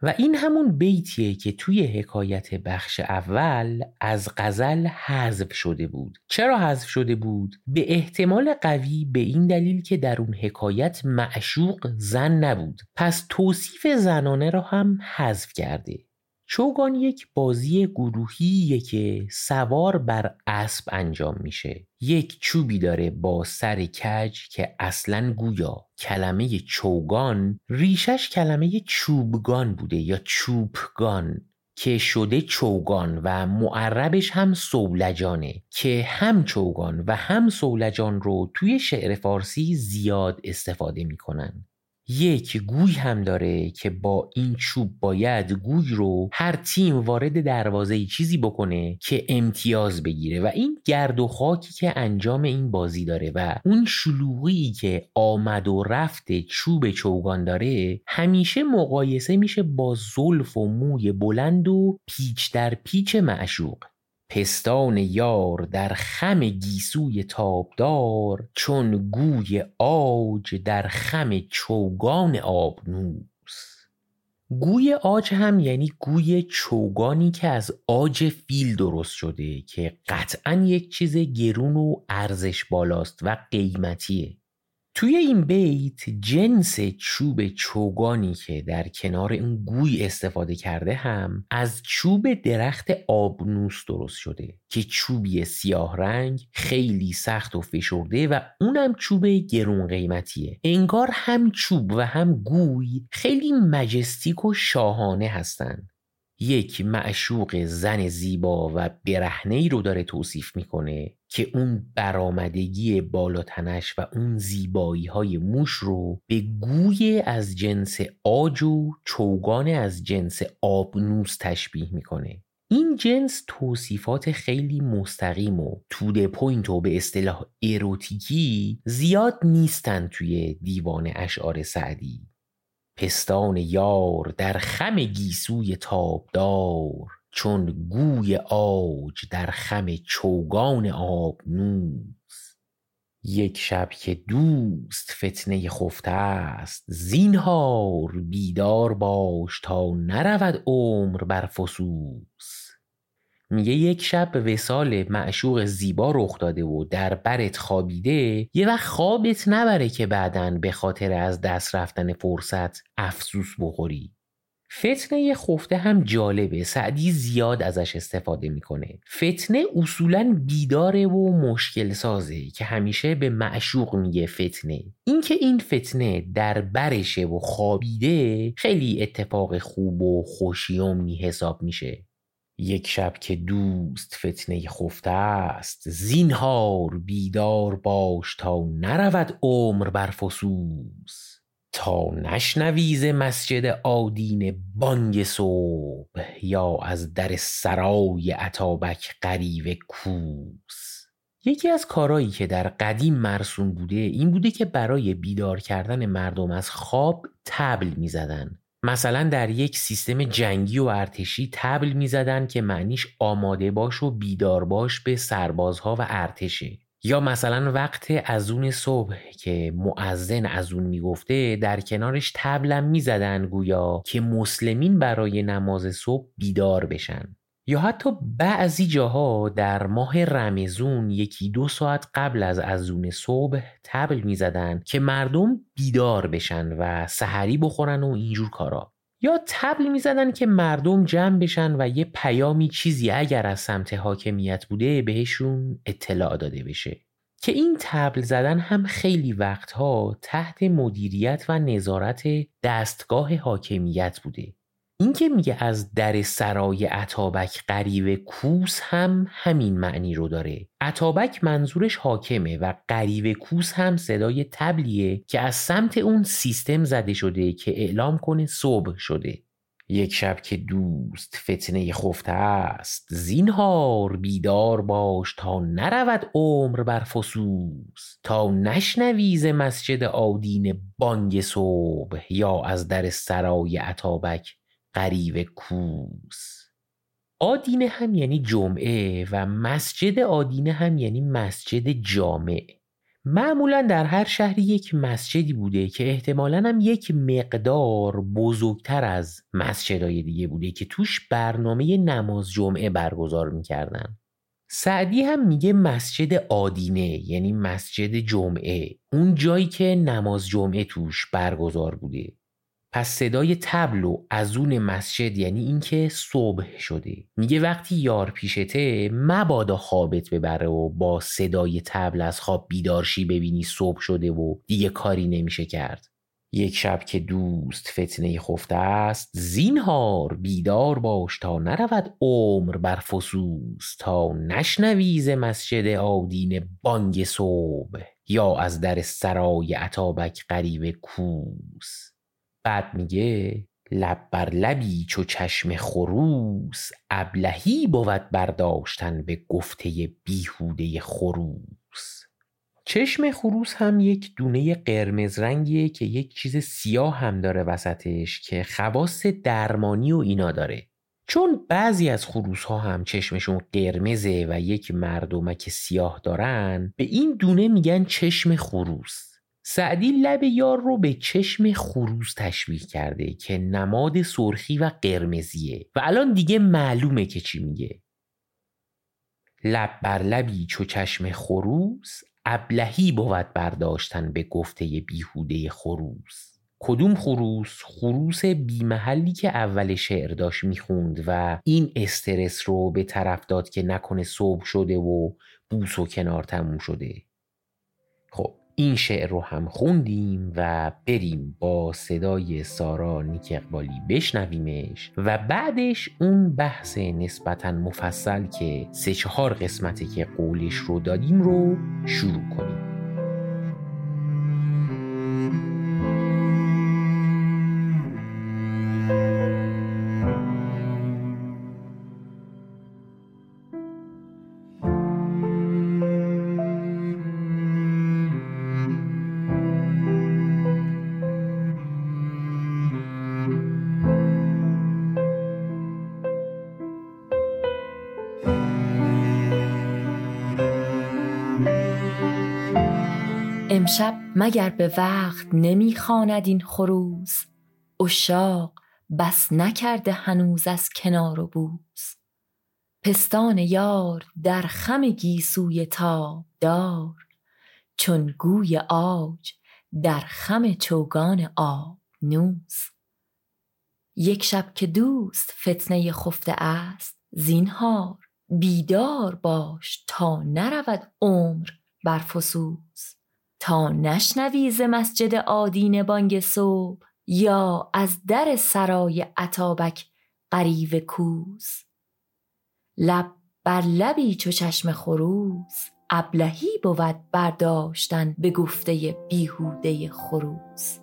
و این همون بیتیه که توی حکایت بخش اول از غزل حذف شده بود. چرا حذف شده بود؟ به احتمال قوی به این دلیل که در اون حکایت معشوق زن نبود. پس توصیف زنانه را هم حذف کرده. چوگان یک بازی گروهیه که سوار بر اسب انجام میشه. یک چوبی داره با سر کج که اصلا گویا کلمه چوگان ریشش کلمه چوبگان بوده یا چوبگان که شده چوگان و معربش هم سولجانه که هم چوگان و هم سولجان رو توی شعر فارسی زیاد استفاده می‌کنن. یک گوی هم داره که با این چوب باید گوی رو هر تیم وارد دروازه چیزی بکنه که امتیاز بگیره و این گرد و خاکی که انجام این بازی داره و اون شلوغی که آمد و رفت چوب چوگان داره همیشه مقایسه میشه با زلف و موی بلند و پیچ در پیچ معشوق. پستان یار در خم گیسوی تابدار چون گوی آج در خم چوگان آبنوس. گوی آج هم یعنی گوی چوگانی که از آج فیل درست شده که قطعا یک چیز گرون و ارزش بالاست و قیمتیه. توی این بیت جنس چوب چوگانی که در کنار اون گوی استفاده کرده هم از چوب درخت آبنوس درست شده که چوبی سیاه رنگ خیلی سخت و فشرده و اونم چوب گرون قیمتیه. انگار هم چوب و هم گوی خیلی مجستیک و شاهانه هستند یک معشوق زن زیبا و برهنه ای رو داره توصیف می‌کنه. که اون برآمدگی بالاتنش و اون زیبایی های موهاش رو به گوی از جنس عاج و چوگان از جنس آبنوس تشبیه می‌کنه. این جنس توصیفات خیلی مستقیم و to the point و به اصطلاح اروتیکی زیاد نیستن توی دیوان اشعار سعدی. پستان یار در خم گیسوی تابدار. چون گوی آج در خم چوگان آبنوس یک شب که دوست فتنه خفته است زینهار بیدار باش تا نرود عمر بر فسوس. میگه یک شب وسال معشوق زیبا رخ داده و در برت خوابیده یه وقت خوابت نبره که بعدا به خاطر از دست رفتن فرصت افسوس بخوری. فتنه خفته هم جالبه. سعدی زیاد ازش استفاده می‌کنه. فتنه اصولا بیداره و مشکل سازه که همیشه به معشوق میگه فتنه. اینکه این فتنه در برشه و خوابیده خیلی اتفاق خوب و خوشیومنی حساب میشه. یک شب که دوست فتنه خفته است زینهار بیدار باش تا نرود عمر بر فسوس. تا نشنویز مسجد آدین بانگ صبح یا از در سرای عطابک قریب کوس. یکی از کارهایی که در قدیم مرسوم بوده این بوده که برای بیدار کردن مردم از خواب تبل می‌زدن. مثلا در یک سیستم جنگی و ارتشی تبل می‌زدن که معنیش آماده باش و بیدار باش به سربازها و ارتشه. یا مثلا وقت ازون صبح که معزن از اون می‌گفته در کنارش تبلم می‌زدن گویا که مسلمین برای نماز صبح بیدار بشن. یا حتی بعضی جاها در ماه رمزون یکی دو ساعت قبل از ازون صبح تبل می‌زدن که مردم بیدار بشن و سحری بخورن و اینجور کارا. یا تبل می‌زدن که مردم جمع بشن و یه پیامی چیزی اگر از سمت حاکمیت بوده بهشون اطلاع داده بشه. که این تبل زدن هم خیلی وقتها تحت مدیریت و نظارت دستگاه حاکمیت بوده. این که میگه از در سرای عطابک قریب کوس هم همین معنی رو داره. عطابک منظورش حاکمه و قریب کوس هم صدای تبلیه که از سمت اون سیستم زده شده که اعلام کنه صبح شده. یک شب که دوست فتنه خفته است. زینهار بیدار باش تا نرود عمر بر فسوس. تا نشنویز مسجد آدین بانگ صبح یا از در سرای عطابک قریب کوس. آدینه هم یعنی جمعه و مسجد آدینه هم یعنی مسجد جامع. معمولا در هر شهری یک مسجدی بوده که احتمالا هم یک مقدار بزرگتر از مسجدهای دیگه بوده که توش برنامه نماز جمعه برگزار می‌کردن. سعدی هم میگه مسجد آدینه یعنی مسجد جمعه. اون جایی که نماز جمعه توش برگزار بوده. پس صدای تبل و ازون مسجد یعنی اینکه صبح شده. میگه وقتی یار پیشته مبادا خوابت ببره و با صدای تبل از خواب بیدارشی ببینی صبح شده و دیگه کاری نمیشه کرد. یک شب که دوست فتنه خفته است زینهار بیدار باش تا نرود عمر بر فسوس تا نشنویز مسجد آدین بانگ صبح یا از در سرای عطابک قریب کوس. بعد میگه لب بر لبی چو چشم خروس ابلهی بود برداشتن به گفته بیهوده خروس. چشم خروس هم یک دونه قرمز رنگیه که یک چیز سیاه هم داره وسطش که خواص درمانی و اینا داره. چون بعضی از خروس ها هم چشمشون قرمزه و یک مردمک سیاه دارن به این دونه میگن چشم خروس. سعدی لب یار رو به چشم خروز تشبیه کرده که نماد سرخی و قرمزیه و الان دیگه معلومه که چی میگه. لب بر لبی چو چشم خروز ابلهی بود برداشتن به گفته بیهوده خروز کدوم خروس؟ خروس بیمحلی که اول شعر داشت می‌خوند و این استرس رو به طرف داد که نکنه صبح شده و بوس و کنار تموم شده. خب این شعر رو هم خوندیم و بریم با صدای سارا نیک اقبالی بشنویمش و بعدش اون بحث نسبتا مفصل که سه چهار قسمتی که قولش رو دادیم رو شروع کنیم. امشب مگر به وقت نمی‌خواند این خروس؟ اشاق بس نکرده هنوز از کنار و بوس. پستان یار در خم گیسوی تاب دار چون گوی آج در خم چوگان آب نوس یک شب که دوست فتنه خفته است زینهار بیدار باش تا نرود عمر بر فسوس. تا نشنوی ز مسجد آدین بانگ صبح یا از در سرای عطابک قریب کوس. لب بر لبی چو چشم خروس ابلهی بود برداشتن به گفته بیهوده خروس.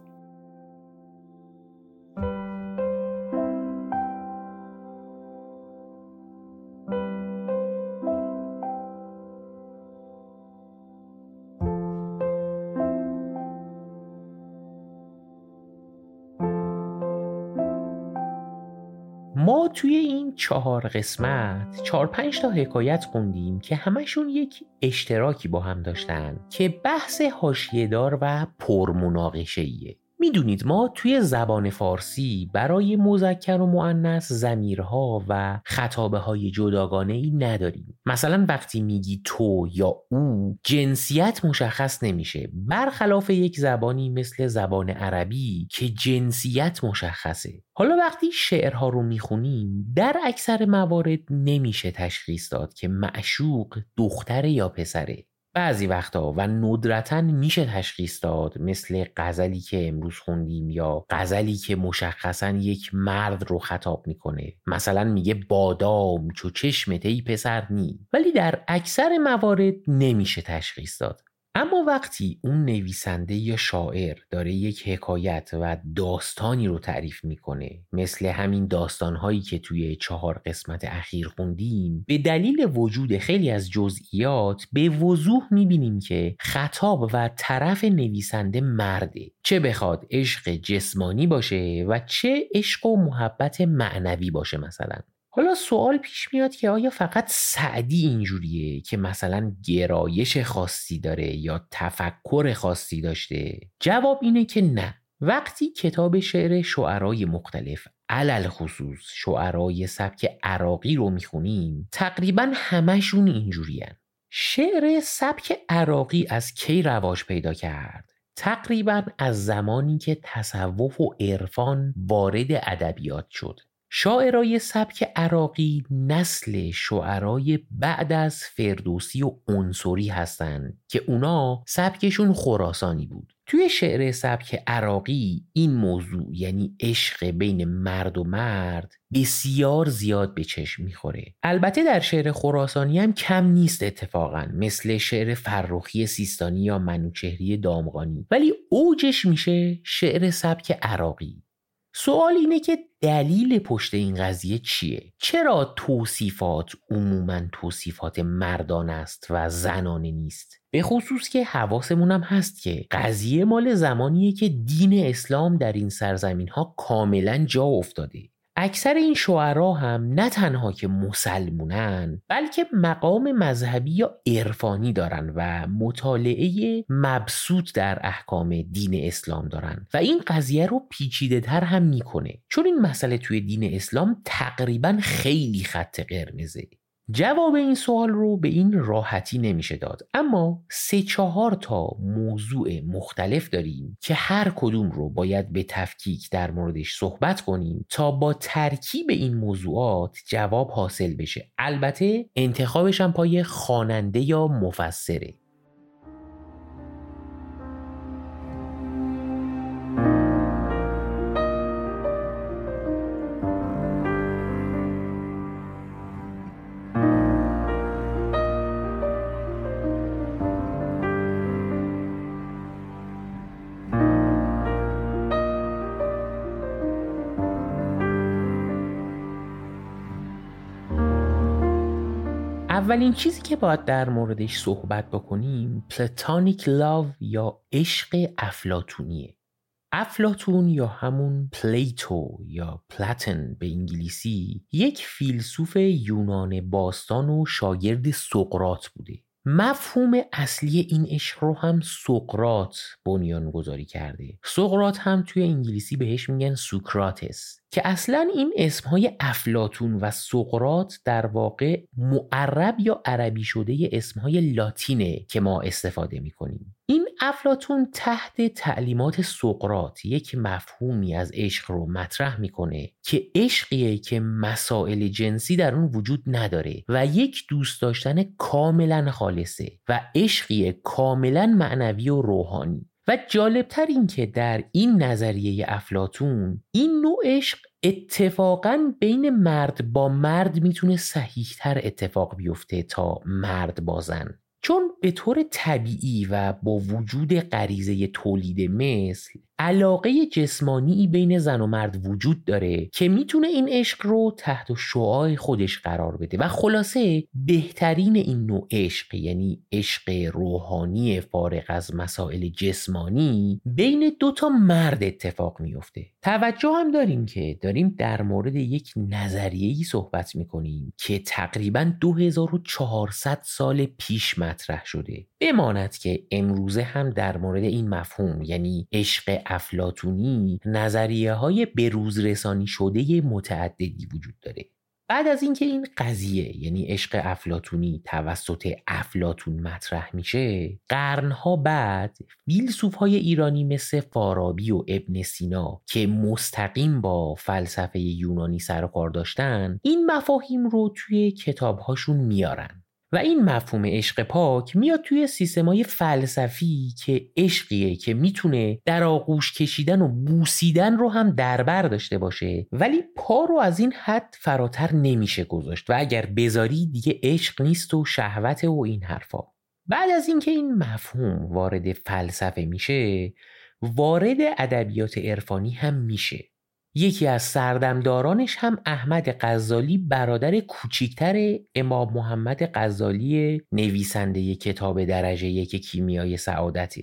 ما توی این چهار قسمت چهار پنج تا حکایت خوندیم که همشون یک اشتراکی با هم داشتن که بحث هاشیهدار و پرمناقشه ایه می‌دونید ما توی زبان فارسی برای مذکر و معنس زمیرها و خطابه های جداگانه ای نداریم. مثلا وقتی میگی تو یا او جنسیت مشخص نمیشه. برخلاف یک زبانی مثل زبان عربی که جنسیت مشخصه. حالا وقتی شعرها رو می‌خونیم در اکثر موارد نمیشه تشخیص داد که معشوق دختره یا پسره. بعضی وقتا و ندرتا میشه تشخیص داد مثل غزلی که امروز خوندیم یا غزلی که مشخصا یک مرد رو خطاب می‌کنه. مثلا میگه بادام چو چشمت ای پسر نی. ولی در اکثر موارد نمیشه تشخیص داد. اما وقتی اون نویسنده یا شاعر داره یک حکایت و داستانی رو تعریف می‌کنه مثل همین داستانهایی که توی چهار قسمت اخیر خوندیم به دلیل وجود خیلی از جزئیات به وضوح می‌بینیم که خطاب و طرف نویسنده مرده. چه بخواد عشق جسمانی باشه و چه عشق و محبت معنوی باشه مثلا. حالا سوال پیش میاد که آیا فقط سعدی اینجوریه که مثلا گرایش خاصی داره یا تفکر خاصی داشته؟ جواب اینه که نه. وقتی کتاب شعر شعرای مختلف علل خصوص شعرای سبک عراقی رو می‌خونیم تقریبا همشون اینجورین. شعر سبک عراقی از کی رواج پیدا کرد؟ تقریبا از زمانی که تصوف و عرفان وارد ادبیات شد. شاعرای سبک عراقی نسل شعرای بعد از فردوسی و عنصری هستند که اونا سبکشون خراسانی بود. توی شعر سبک عراقی این موضوع یعنی عشق بین مرد و مرد بسیار زیاد به چشم می‌خوره. البته در شعر خراسانی هم کم نیست اتفاقا مثل شعر فرخی سیستانی یا منوچهری دامغانی. ولی اوجش میشه شعر سبک عراقی. سوال اینه که دلیل پشت این قضیه چیه؟ چرا توصیفات عموما توصیفات مردان است و زنانه نیست؟ به خصوص که حواسمون هم هست که قضیه مال زمانیه که دین اسلام در این سرزمین ها کاملا جا افتاده اکثر این شعرا هم نه تنها که مسلمونن بلکه مقام مذهبی یا عرفانی دارن و مطالعه مبسوط در احکام دین اسلام دارن و این قضیه رو پیچیده تر هم می‌کنه. چون این مسئله توی دین اسلام تقریبا خیلی خط قرمزه. جواب این سوال رو به این راحتی نمیشه داد. اما سه چهار تا موضوع مختلف داریم که هر کدوم رو باید به تفکیک در موردش صحبت کنیم تا با ترکیب این موضوعات جواب حاصل بشه. البته انتخابش هم پای خواننده یا مفسره. اولین چیزی که باید در موردش صحبت بکنیم Platonic love یا عشق افلاطونیه افلاطون یا همون Plato یا Platon به انگلیسی یک فیلسوف یونان باستان و شاگرد سقراط بوده. مفهوم اصلی این عشق رو هم سقراط بنیان گذاری کرده. سقراط هم توی انگلیسی بهش میگن Socrates. که اصلا این اسمهای افلاطون و سقراط در واقع معرب یا عربی شده اسمهای لاتینه که ما استفاده می‌کنیم. این افلاطون تحت تعلیمات سقراط یک مفهومی از عشق رو مطرح می‌کنه که عشقیه که مسائل جنسی در اون وجود نداره و یک دوست داشتن کاملا خالصه و عشقیه کاملا معنوی و روحانی. و جالبتر این که در این نظریه افلاتون این نوع عشق اتفاقا بین مرد با مرد می‌تونه صحیحتر اتفاق بیفته تا مرد با زن چون به طور طبیعی و با وجود غریزه تولید مثل علاقه جسمانی بین زن و مرد وجود داره که می‌تونه این عشق رو تحت شعاع خودش قرار بده. و خلاصه بهترین این نوع عشق یعنی عشق روحانی فارغ از مسائل جسمانی بین دو تا مرد اتفاق میفته توجه هم داریم که داریم در مورد یک نظریه‌ای صحبت می‌کنیم که تقریبا 2400 سال پیش مطرح شده. بماند که امروزه هم در مورد این مفهوم یعنی عشق افلاتونی نظریه های بروز رسانی شده متعددی وجود داره. بعد از اینکه این قضیه یعنی عشق افلاتونی توسط افلاتون مطرح میشه قرنها بعد فیلسوف های ایرانی مثل فارابی و ابن سینا که مستقیم با فلسفه یونانی سر و کار داشتن این مفاهیم رو توی کتابهاشون میارن. و این مفهوم عشق پاک میاد توی سیستمای فلسفی که عشقیه که می‌تونه در آغوش کشیدن و بوسیدن رو هم دربر داشته باشه. ولی پا رو از این حد فراتر نمیشه گذاشت و اگر بذاری دیگه عشق نیست و شهوت و این حرفا. بعد از اینکه این مفهوم وارد فلسفه میشه وارد ادبیات عرفانی هم میشه. یکی از سردمدارانش هم احمد غزالی برادر کوچیکتر امام محمد غزالی نویسنده کتاب درجه یک کیمیای سعادته.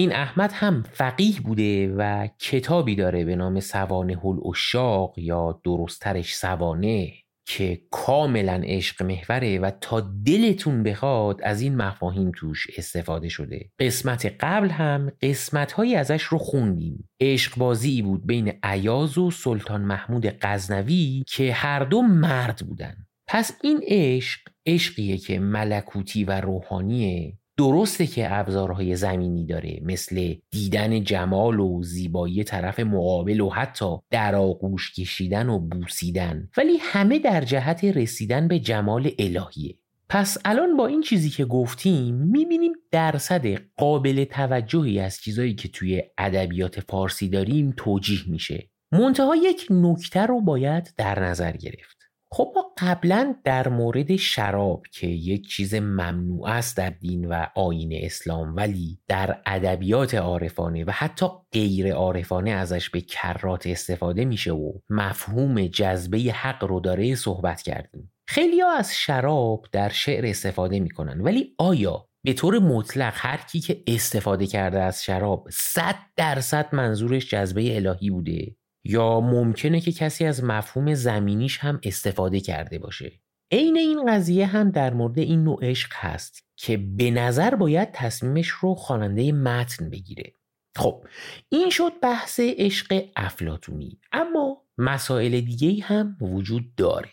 این احمد هم فقیه بوده و کتابی داره به نام سوانه الاشاق یا درستترش سوانه. که کاملا عشق محوره و تا دلتون بخواد از این مفاهیم توش استفاده شده. قسمت قبل هم قسمت هایی ازش رو خوندیم. عشق بازی بود بین عیاز و سلطان محمود غزنوی که هر دو مرد بودن. پس این عشق عشقیه که ملکوتی و روحانیه. درسته که ابزارهای زمینی داره مثل دیدن جمال و زیبایی طرف مقابل و حتی در آغوش کشیدن و بوسیدن. ولی همه در جهت رسیدن به جمال الهیه. پس الان با این چیزی که گفتیم می‌بینیم درصد قابل توجهی از چیزایی که توی ادبیات فارسی داریم توجیه میشه. منتها یک نکته رو باید در نظر گرفت. خب ما قبلا در مورد شراب که یک چیز ممنوع است در دین و آین اسلام ولی در ادبیات عارفانه و حتی غیر عارفانه ازش به کرات استفاده میشه و مفهوم جذبه حق رو داره صحبت کردیم. خیلی ها از شراب در شعر استفاده می‌کنن ولی آیا به طور مطلق هر کی که استفاده کرده از شراب صد درصد منظورش جذبه الهی بوده؟ یا ممکنه که کسی از مفهوم زمینیش هم استفاده کرده باشه. عین این قضیه هم در مورد این نوع عشق هست که به نظر باید تصمیمش رو خواننده متن بگیره. خب این شد بحث عشق افلاتونی اما مسائل دیگه هم وجود داره.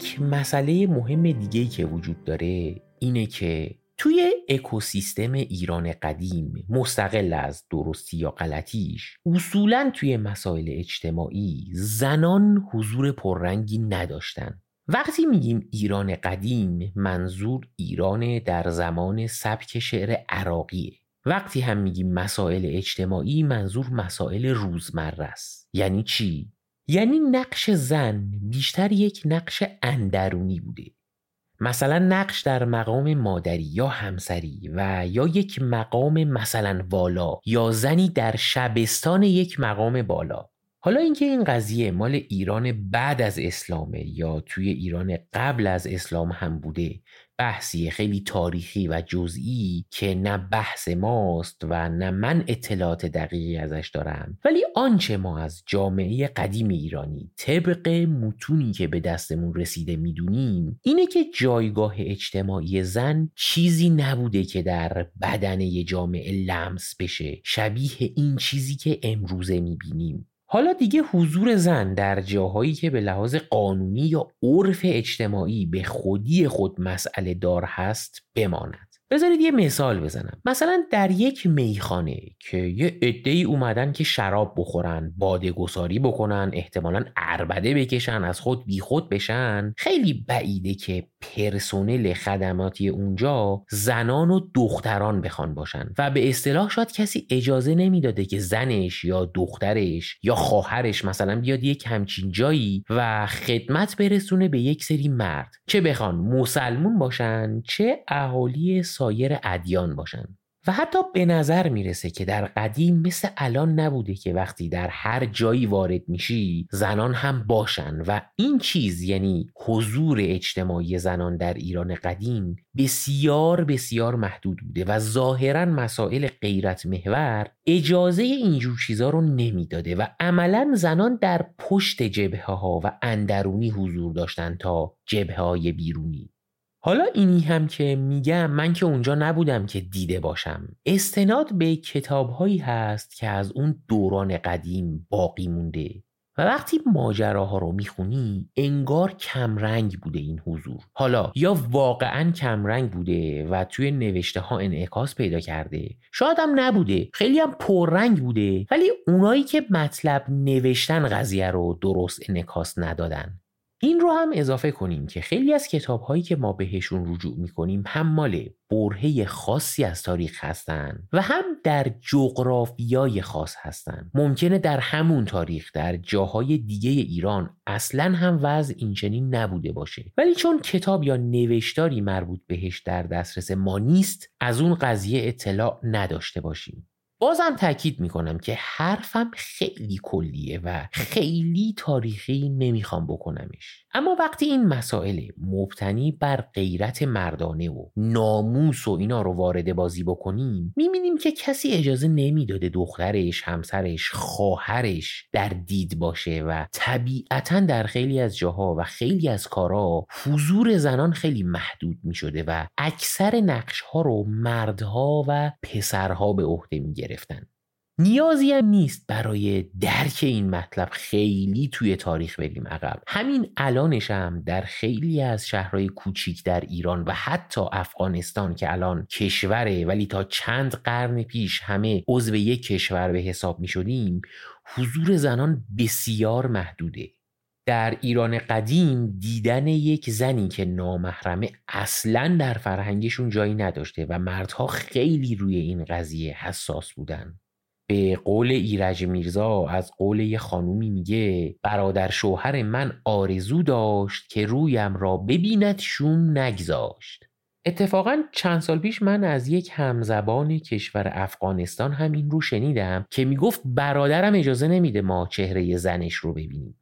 یک مسئله مهم دیگه که وجود داره اینه که توی اکوسیستم ایران قدیم مستقل از درستی یا غلطیش اصولا توی مسائل اجتماعی زنان حضور پررنگی نداشتن. وقتی میگیم ایران قدیم منظور ایران در زمان سبک شعر عراقیه. وقتی هم میگیم مسائل اجتماعی منظور مسائل روزمره است. یعنی چی؟ یعنی نقش زن بیشتر یک نقش اندرونی بوده. مثلا نقش در مقام مادری یا همسری و یا یک مقام مثلا والا یا زنی در شبستان یک مقام بالا. حالا اینکه این قضیه مال ایران بعد از اسلامه یا توی ایران قبل از اسلام هم بوده بحثی خیلی تاریخی و جزئی که نه بحث ماست و نه من اطلاعات دقیقی ازش دارم. ولی آنچه ما از جامعه قدیم ایرانی طبق متونی که به دستمون رسیده می‌دونیم اینه که جایگاه اجتماعی زن چیزی نبوده که در بدن یه جامعه لمس بشه. شبیه این چیزی که امروزه می‌بینیم. حالا دیگه حضور زن در جاهایی که به لحاظ قانونی یا عرف اجتماعی به خودی خود مسئله دار هست بماند. بذارید یه مثال بزنم. مثلا در یک میخانه که یه عدهای اومدن که شراب بخورن باده گساری بکنن احتمالا اربده بکشن از خود بیخود بشن خیلی بعیده که پرسونل خدماتی اونجا زنان و دختران بخوان باشن. و به اصطلاح شاید کسی اجازه نمی‌داده که زنش یا دخترش یا خواهرش مثلا بیاد یک همچین جایی و خدمت برسونه به یک سری مرد. چه بخوان مسلمون باشن چه اهالی سایر ادیان باشن. و حتی به نظر می‌رسه که در قدیم مثل الان نبوده که وقتی در هر جایی وارد میشی زنان هم باشن و این چیز یعنی حضور اجتماعی زنان در ایران قدیم بسیار بسیار محدود بوده و ظاهرا مسائل غیرت محور اجازه اینجور چیزا رو نمی‌داده و عملا زنان در پشت جبهه ها و اندرونی حضور داشتن تا جبهه های بیرونی. حالا اینی هم که میگم من که اونجا نبودم که دیده باشم. استناد به کتابهایی هست که از اون دوران قدیم باقی مونده. و وقتی ماجراها رو می‌خونی انگار کمرنگ بوده این حضور. حالا یا واقعا کمرنگ بوده و توی نوشته ها انعکاس پیدا کرده. شاید هم نبوده خیلی هم پررنگ بوده ولی اونایی که مطلب نوشتن قضیه رو درست انعکاس ندادن. این رو هم اضافه کنیم که خیلی از کتاب هایی که ما بهشون رجوع می‌کنیم هم مال برهه خاصی از تاریخ هستند و هم در جغرافیای خاص هستند ممکنه در همون تاریخ در جاهای دیگه ایران اصلا هم وضع اینچنین نبوده باشه. ولی چون کتاب یا نوشتاری مربوط بهش در دسترس ما نیست از اون قضیه اطلاع نداشته باشیم. بازم تاکید می‌کنم که حرفم خیلی کلیه و خیلی تاریخی نمی‌خوام بکنمش. اما وقتی این مسائل مبتنی بر غیرت مردانه و ناموس و اینا رو وارد بازی بکنیم می‌بینیم که کسی اجازه نمی‌داده دخترش همسرش خواهرش در دید باشه و طبیعتا در خیلی از جاها و خیلی از کارا حضور زنان خیلی محدود می‌شده و اکثر نقش ها رو مردها و پسرها به عهده می‌گرفتن. نیازی هم نیست برای درک این مطلب خیلی توی تاریخ بریم عقب. همین الانش هم در خیلی از شهرهای کوچیک در ایران و حتی افغانستان که الان کشوره ولی تا چند قرن پیش همه عضو یک کشور به حساب می شدیم حضور زنان بسیار محدوده. در ایران قدیم دیدن یک زنی که نامحرمه اصلا در فرهنگشون جایی نداشته و مردها خیلی روی این قضیه حساس بودن. به قول ایرج میرزا از قول یه خانومی میگه برادر شوهر من آرزو داشت که رویم را ببیند شوم نگذاشت. اتفاقا چند سال پیش من از یک همزبان کشور افغانستان همین رو شنیدم که می‌گفت برادرم اجازه نمیده ما چهره زنش رو ببینیم.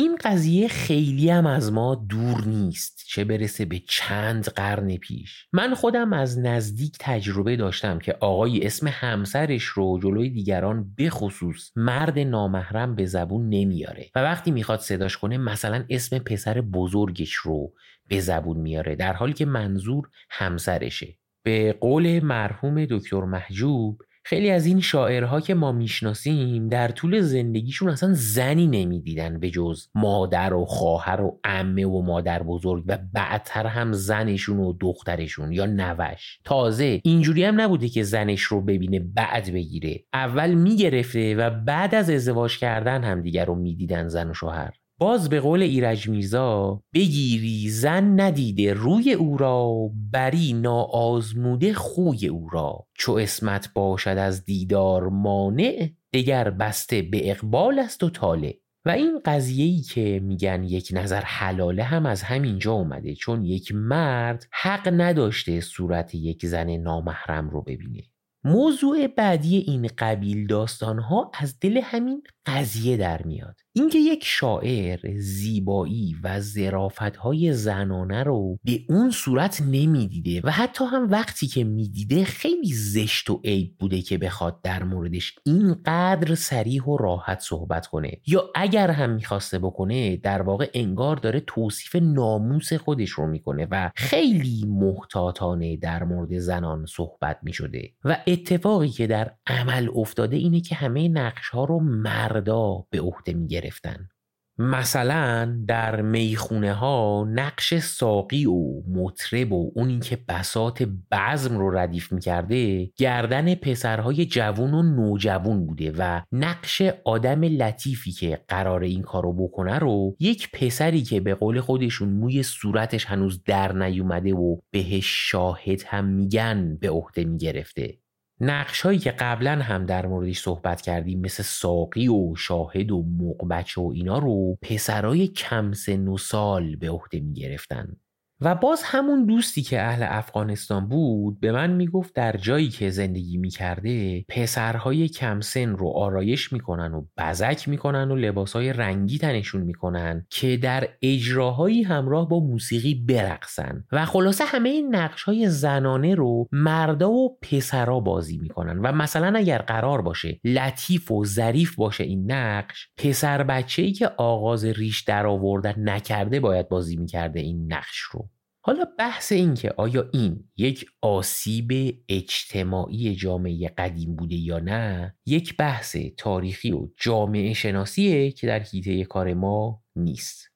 این قضیه خیلی هم از ما دور نیست چه برسه به چند قرن پیش. من خودم از نزدیک تجربه داشتم که آقای اسم همسرش رو جلوی دیگران بخصوص مرد نامحرم به زبون نمیاره. و وقتی می‌خواد صداش کنه مثلا اسم پسر بزرگش رو به زبون میاره در حالی که منظور همسرشه. به قول مرحوم دکتر محجوب خیلی از این شاعرها که ما می‌شناسیم در طول زندگیشون اصلا زنی نمی‌دیدن به جز مادر و خواهر و عمه و مادر بزرگ و بعدتر هم زنشون و دخترشون یا نوش. تازه اینجوری هم نبوده که زنش رو ببینه بعد بگیره. اول می‌گرفته و بعد از ازدواج کردن هم دیگر رو می‌دیدن زن و شوهر. باز به قول ایرج میرزا بگیری زن ندیده روی او را بری ناآزموده خوی او را. چو اسمت باشد از دیدار مانع دگر بسته به اقبال است و طالع. و این قضیه که میگن یک نظر حلاله هم از همینجا اومده چون یک مرد حق نداشته صورت یک زن نامحرم رو ببینه. موضوع بعدی این قبیل داستان ها از دل همین قضیه در میاد. اینکه یک شاعر زیبایی و زرافت های زنانه رو به اون صورت نمی‌دیده و حتی هم وقتی که می‌دیده خیلی زشت و عیب بوده که بخواد در موردش اینقدر سریح و راحت صحبت کنه. یا اگر هم می‌خواسته بکنه در واقع انگار داره توصیف ناموس خودش رو می‌کنه و خیلی محتاطانه در مورد زنان صحبت می‌شده. و اتفاقی که در عمل افتاده اینه که همه نقش ها رو مردا به عهده می گرفتن. مثلا در می‌خونه ها نقش ساقی و مطرب و اونی که بسات بزم رو ردیف می‌کرده گردن پسرهای جوون و نوجوون بوده و نقش آدم لطیفی که قرار این کارو بکنه رو یک پسری که به قول خودشون موی صورتش هنوز در نیومده و بهش شاهد هم میگن به عهده می‌گرفته. نقش هایی که قبلا هم در موردش صحبت کردیم مثل ساقی و شاهد و مقبچ و اینا رو پسرای کم سن و سال به عهده می گرفتن و باز همون دوستی که اهل افغانستان بود به من می‌گفت در جایی که زندگی می‌کرده پسرهای کمسن رو آرایش می‌کنن و بزک می‌کنن و لباسهای رنگی تنشون می‌کنن که در اجراهایی همراه با موسیقی برقصن. و خلاصه همه این نقش های زنانه رو مردا و پسرا بازی می‌کنن. و مثلا اگر قرار باشه لطیف و ظریف باشه این نقش پسر بچه ای که آغاز ریش در آوردن نکرده باید بازی می‌کرده این نقش رو. حالا بحث این که آیا این یک آسیب اجتماعی جامعه قدیم بوده یا نه یک بحث تاریخی و جامعه شناسیه که در حیطه کار ما نیست.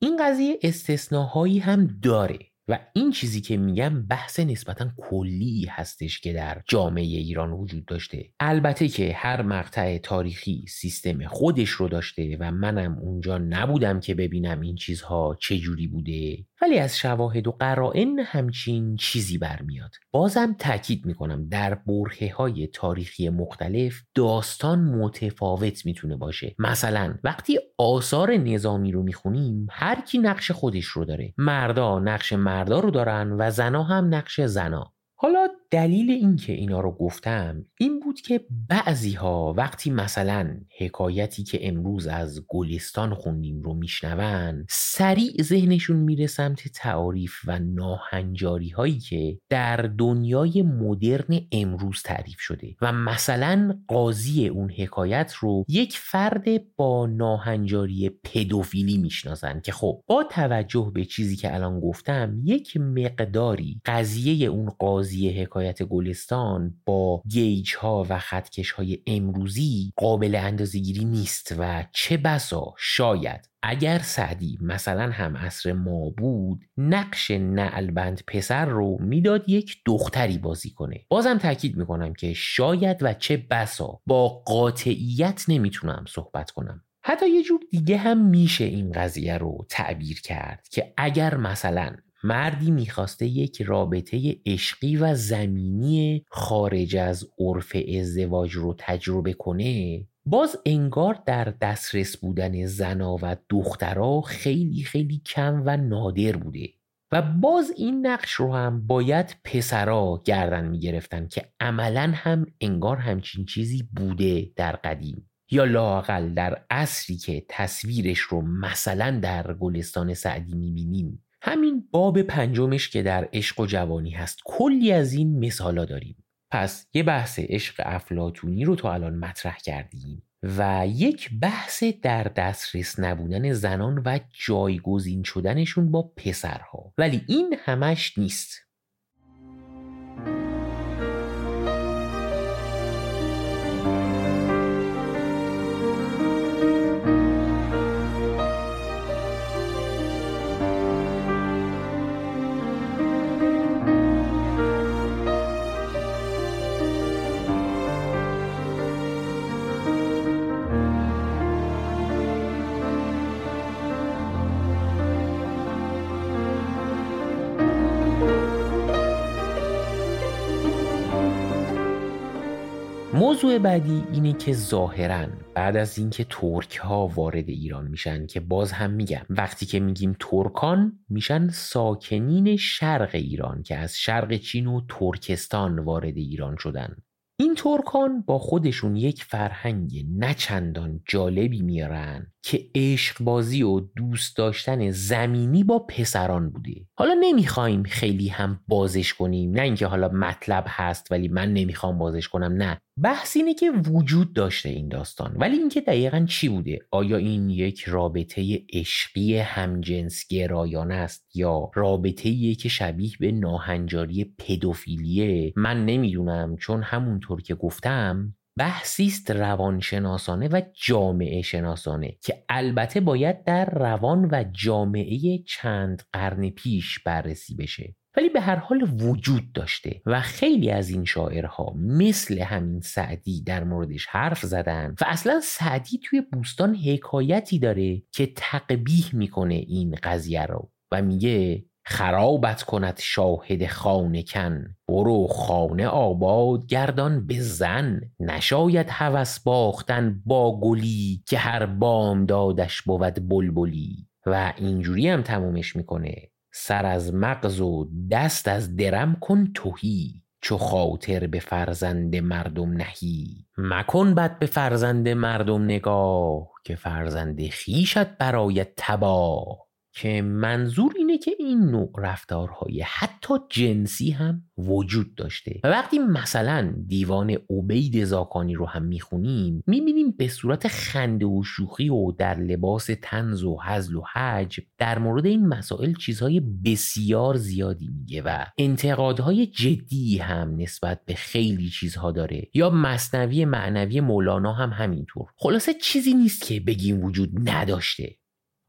این قضیه استثناهایی هم داره و این چیزی که میگم بحث نسبتا کلی هستش که در جامعه ایران وجود داشته. البته که هر مقطع تاریخی سیستم خودش رو داشته و منم اونجا نبودم که ببینم این چیزها چجوری بوده. ولی از شواهد و قرائن همچین چیزی برمیاد. بازم تاکید می‌کنم در برهه های تاریخی مختلف داستان متفاوت می‌تونه باشه. مثلا وقتی آثار نظامی رو می‌خونیم هر کی نقش خودش رو داره. مردا نقش مردا رو دارن و زنا هم نقش زنا. حالا دلیل اینکه اینا رو گفتم این بود که بعضی ها وقتی مثلا حکایتی که امروز از گلستان خوندیم رو میشنون سریع ذهنشون میره سمت تعاریف و ناهنجاری هایی که در دنیای مدرن امروز تعریف شده و مثلا قاضی اون حکایت رو یک فرد با ناهنجاری پدوفیلی می‌شناسن که خب با توجه به چیزی که الان گفتم یک مقداری قضیه اون قاضی حکایت حکایت گلستان با گیج ها و خطکش های امروزی قابل اندازگیری نیست و چه بسا شاید اگر سعدی مثلا هم عصر ما بود نقش نعلبند پسر رو می‌داد یک دختری بازی کنه. بازم تاکید می‌کنم که شاید و چه بسا با قاطعیت نمی‌تونم صحبت کنم. حتی یه جور دیگه هم میشه این قضیه رو تعبیر کرد که اگر مثلا مردی می‌خواسته یک رابطه عشقی و زمینی خارج از عرف ازدواج رو تجربه کنه باز انگار در دسترس بودن زنا و دخترها خیلی خیلی کم و نادر بوده و باز این نقش رو هم باید پسرا گردن می‌گرفتن که عملا هم انگار همچین چیزی بوده در قدیم. یا لاقل در عصری که تصویرش رو مثلا در گلستان سعدی می‌بینیم. همین باب پنجمش که در عشق و جوانی هست. کلی از این مثالا داریم. پس یه بحث عشق افلاتونی رو تا الان مطرح کردیم و یک بحث در دسترس نبودن زنان و جایگزین شدنشون با پسرها. ولی این همش نیست. موضوع بعدی اینه که ظاهرا بعد از اینکه ترک ها وارد ایران میشن که باز هم میگم وقتی که میگیم ترکان میشن ساکنین شرق ایران که از شرق چین و ترکستان وارد ایران شدن. این ترکان با خودشون یک فرهنگ نچندان جالبی میارن. که عشق بازی و دوست داشتن زمینی با پسران بوده حالا نمی‌خوایم خیلی هم بازش کنیم. نه اینکه حالا مطلب هست ولی من نمی‌خوام بازش کنم نه. بحث اینه که وجود داشته این داستان. ولی اینکه دقیقا چی بوده؟ آیا این یک رابطه عشقی همجنس گرایانه است یا رابطه که شبیه به ناهنجاری پدوفیلیه؟ من نمی‌دونم چون همونطور که گفتم بحثی است روانشناسانه و جامعه شناسانه که البته باید در روان و جامعه چند قرن پیش بررسی بشه. ولی به هر حال وجود داشته و خیلی از این شاعرها مثل همین سعدی در موردش حرف زدن و اصلا سعدی توی بوستان حکایتی داره که تقبیح می‌کنه این قضیه رو و میگه خرابت کند شاهد خانه کن. برو خانه آباد گردان به زن. نشاید هوس باختن با گلی که هر بام دادش بود بلبلی. و اینجوری هم تمومش می‌کنه. سر از مغز و دست از درم کن توهی. چو خاطر به فرزند مردم نهی. مکن بد به فرزند مردم نگاه که فرزند خیشت برای تباه. که منظور اینه که این نوع رفتارهای حتی جنسی هم وجود داشته. و وقتی مثلا دیوان عبید زاکانی رو هم می‌خونیم می‌بینیم به صورت خنده و شوخی و در لباس تنز و حزل و حج در مورد این مسائل چیزهای بسیار زیادی میگه و انتقادهای جدی هم نسبت به خیلی چیزها داره. یا مصنوی معنوی مولانا هم همینطور. خلاصه چیزی نیست که بگیم وجود نداشته.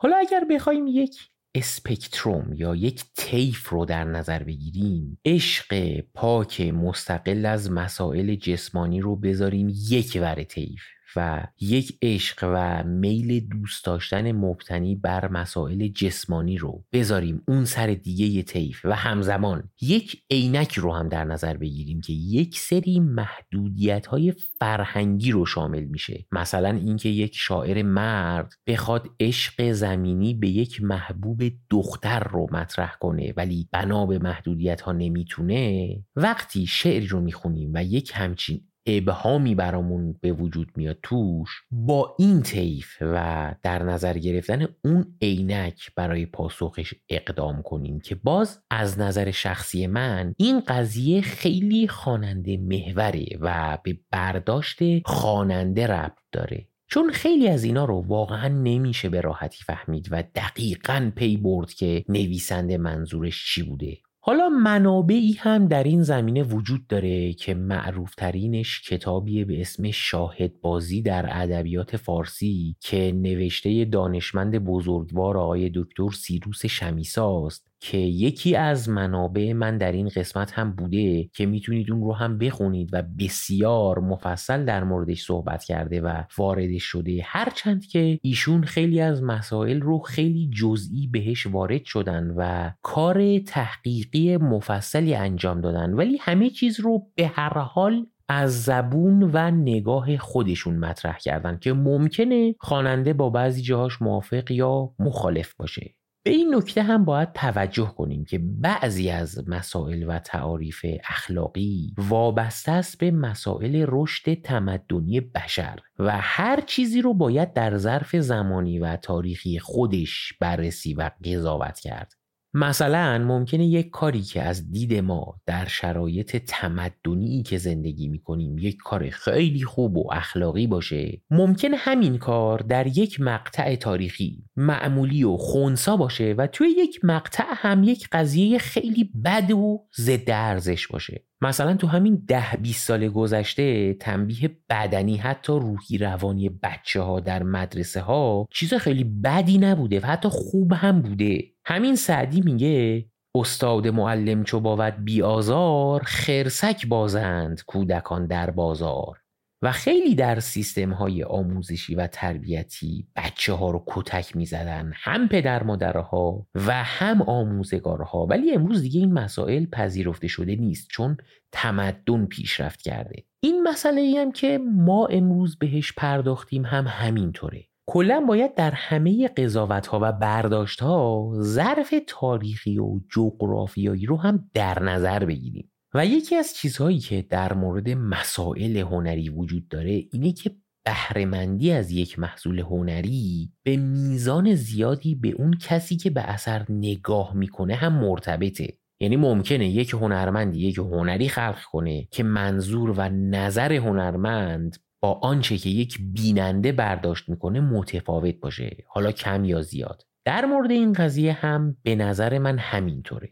حالا اگر بخوایم یک اسپکتروم یا یک تیف رو در نظر بگیریم عشق پاک مستقل از مسائل جسمانی رو بذاریم یک ور تیف و یک عشق و میل دوست داشتن مبتنی بر مسائل جسمانی رو بذاریم اون سر دیگه یه طیف و همزمان یک عینک رو هم در نظر بگیریم که یک سری محدودیت های فرهنگی رو شامل میشه. مثلا اینکه یک شاعر مرد بخواد عشق زمینی به یک محبوب دختر رو مطرح کنه ولی بنا به محدودیت ها نمی‌تونه وقتی شعری رو می‌خونیم و یک همچین ابهامی برامون به وجود میاد توش با این طیف و در نظر گرفتن اون عینک برای پاسخش اقدام کنیم که باز از نظر شخصی من این قضیه خیلی خواننده محوره و به برداشت خواننده ربط داره. چون خیلی از اینا رو واقعا نمیشه به راحتی فهمید و دقیقا پی برد که نویسنده منظورش چی بوده. حالا منابعی هم در این زمینه وجود داره که معروف ترینش کتابیه به اسم شاهد بازی در ادبیات فارسی که نوشته دانشمند بزرگوار آقای دکتر سیروس شمیساست. که یکی از منابع من در این قسمت هم بوده که می‌تونید اون رو هم بخونید و بسیار مفصل در موردش صحبت کرده و واردش شده. هرچند که ایشون خیلی از مسائل رو خیلی جزئی بهش وارد شدن و کار تحقیقی مفصلی انجام دادن ولی همه چیز رو به هر حال از زبون و نگاه خودشون مطرح کردن که ممکنه خواننده با بعضی جاهاش موافق یا مخالف باشه. به این نکته هم باید توجه کنیم که بعضی از مسائل و تعاریف اخلاقی وابسته است به مسائل رشد تمدنی بشر و هر چیزی رو باید در ظرف زمانی و تاریخی خودش بررسی و قضاوت کرد. مثلا ممکنه یک کاری که از دید ما در شرایط تمدنی که زندگی می‌کنیم یک کار خیلی خوب و اخلاقی باشه ممکن همین کار در یک مقطع تاریخی معمولی و خونسا باشه و توی یک مقطع هم یک قضیه خیلی بد و ضد ارزش باشه. مثلا تو همین ده 20 سال گذشته تنبیه بدنی حتی روحی روانی بچه ها در مدرسه ها چیز خیلی بدی نبوده و حتی خوب هم بوده. همین سعدی میگه استاد معلم چو باود بی آزار خرسک بازند کودکان در بازار. و خیلی در سیستم های آموزشی و تربیتی بچه ها رو کتک می زدن هم پدر مادرها و هم آموزگارها. ولی امروز دیگه این مسائل پذیرفته شده نیست چون تمدن پیشرفت کرده. این مسئله ای هم که ما امروز بهش پرداختیم هم همینطوره. کلا باید در همه قضاوت ها و برداشت ها ظرف تاریخی و جغرافیایی رو هم در نظر بگیریم. و یکی از چیزهایی که در مورد مسائل هنری وجود داره اینه که بهرهمندی از یک محصول هنری به میزان زیادی به اون کسی که به اثر نگاه می‌کنه هم مرتبطه. یعنی ممکنه یک هنرمندی یک هنری خلق کنه که منظور و نظر هنرمند با آنچه که یک بیننده برداشت می‌کنه متفاوت باشه حالا کم یا زیاد. در مورد این قضیه هم به نظر من همینطوره.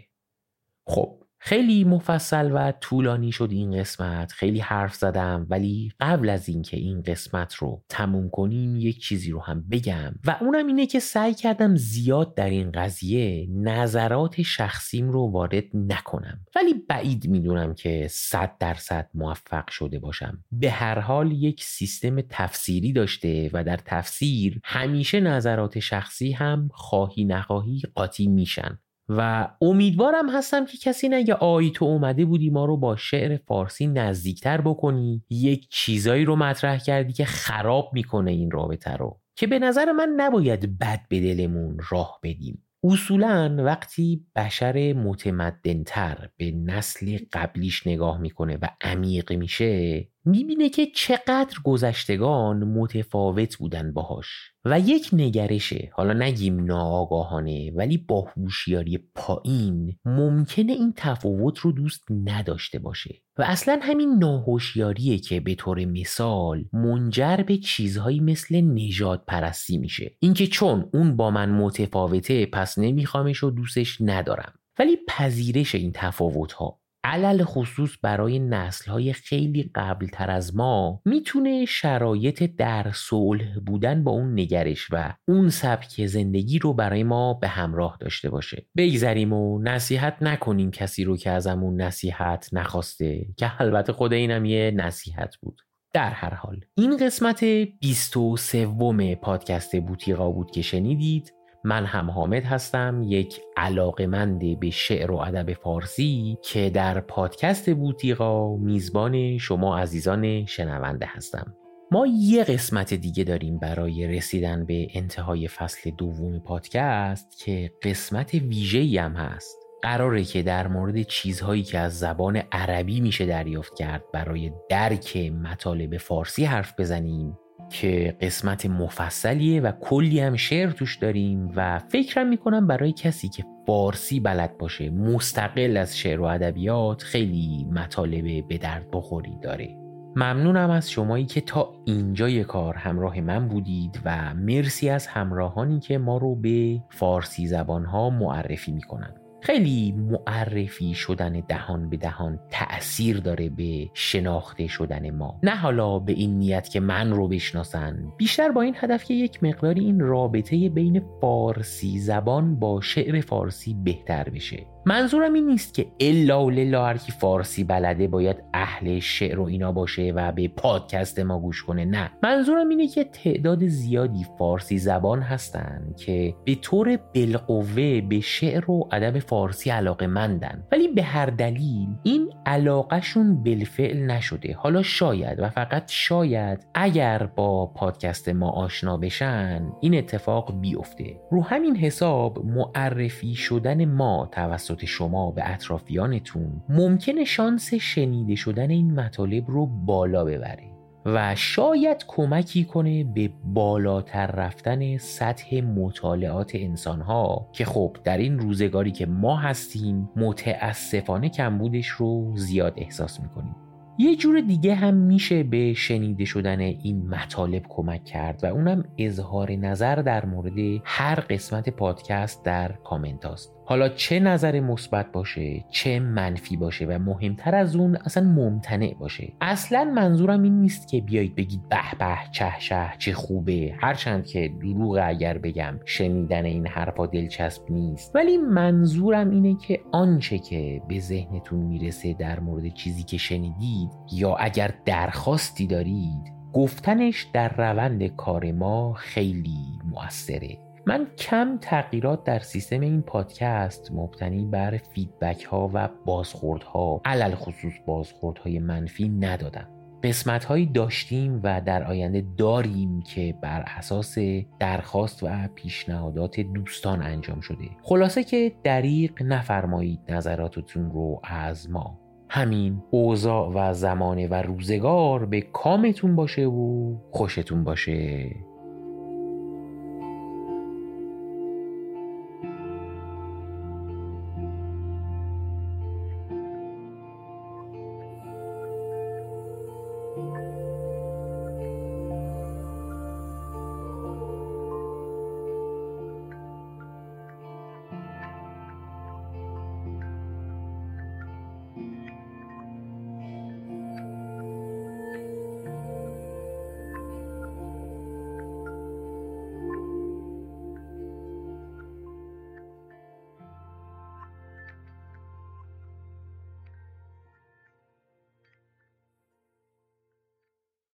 خب خیلی مفصل و طولانی شد این قسمت. خیلی حرف زدم ولی قبل از اینکه این قسمت رو تموم کنیم یک چیزی رو هم بگم. و اونم اینه که سعی کردم زیاد در این قضیه نظرات شخصیم رو وارد نکنم. ولی بعید می‌دونم که صد درصد موفق شده باشم. به هر حال یک سیستم تفسیری داشته و در تفسیر همیشه نظرات شخصی هم خواهی نخواهی قاطی میشن. و امیدوارم هستم که کسی نگه آی تو اومده بودی ما رو با شعر فارسی نزدیکتر بکنی. یک چیزایی رو مطرح کردی که خراب می‌کنه این رابطه رو. که به نظر من نباید بد به دلمون راه بدیم. اصولا وقتی بشر متمدنتر به نسل قبلیش نگاه می‌کنه و عمیق میشه می‌بینه که چقدر گذشتگان متفاوت بودن باهاش و یک نگرشه حالا نگیم ناآگاهانه ولی با هوشیاری پایین ممکنه این تفاوت رو دوست نداشته باشه. و اصلا همین ناهوشیاریه که به طور مثال منجر به چیزهایی مثل نجات پرستی میشه. اینکه چون اون با من متفاوته پس نمیخوامش و دوستش ندارم. ولی پذیرش این تفاوت ها علل خصوص برای نسل های خیلی قبل تر از ما می‌تونه شرایط در صلح بودن با اون نگرش و اون سبک زندگی رو برای ما به همراه داشته باشه. بگذریم و نصیحت نکنیم کسی رو که ازمون نصیحت نخواسته که البته خود اینم یه نصیحت بود. در هر حال این قسمت 23 پادکست بوتیقا بود که شنیدید. من هم حامد هستم یک علاقمند به شعر و ادب فارسی که در پادکست بوتیقا میزبان شما عزیزان شنونده هستم. ما یه قسمت دیگه داریم برای رسیدن به انتهای فصل دوم پادکست که قسمت ویژه‌ای هم هست. قراره که در مورد چیزهایی که از زبان عربی میشه دریافت کرد برای درک مطالب فارسی حرف بزنیم. که قسمت مفصلیه و کلی هم شعر توش داریم و فکرم می‌کنم برای کسی که فارسی بلد باشه مستقل از شعر و ادبیات خیلی مطالب به درد بخوری داره. ممنونم از شمایی که تا اینجای کار همراه من بودید و مرسی از همراهانی که ما رو به فارسی زبانها معرفی می‌کنن خیلی معرفی شدن دهان به دهان تأثیر داره به شناخته شدن ما. نه حالا به این نیت که من رو بشناسن. بیشتر با این هدف که یک مقداری این رابطه بین فارسی زبان با شعر فارسی بهتر بشه. منظورم این نیست که الا و للا هر فارسی بلده باید اهل شعر و اینا باشه و به پادکست ما گوش کنه. نه. منظورم اینه که تعداد زیادی فارسی زبان هستن که به طور بالقوه به شعر و ادب فارسی علاقه مندن ولی به هر دلیل این علاقهشون بالفعل نشده. حالا شاید و فقط شاید اگر با پادکست ما آشنا بشن این اتفاق بیفته. رو همین حساب معرفی شدن ما توسط شما به اطرافیانتون ممکنه شانس شنیده شدن این مطالب رو بالا ببره. و شاید کمکی کنه به بالاتر رفتن سطح مطالعات انسانها که خب در این روزگاری که ما هستیم متاسفانه کمبودش رو زیاد احساس می‌کنیم. یه جور دیگه هم میشه به شنیده شدن این مطالب کمک کرد و اونم اظهار نظر در مورد هر قسمت پادکست در کامنت هاست. حالا چه نظر مثبت باشه چه منفی باشه و مهمتر از اون اصلا ممتنع باشه. اصلا منظورم این نیست که بیایید بگید به به چه شه چه خوبه. هرچند که دروغ اگر بگم شنیدن این حرفا دلچسب نیست. ولی منظورم اینه که آنچه که به ذهنتون می‌رسه در مورد چیزی که شنیدید یا اگر درخواستی دارید گفتنش در روند کار ما خیلی موثره. من کم تغییرات در سیستم این پادکست مبتنی بر فیدبک ها و بازخورد ها علل خصوص بازخورد های منفی ندادم. قسمت هایی داشتیم و در آینده داریم که بر اساس درخواست و پیشنهادات دوستان انجام شده. خلاصه که دریق نفرمایید نظراتتون رو از ما. همین اوضاع و زمانه و روزگار به کامتون باشه و خوشتون باشه.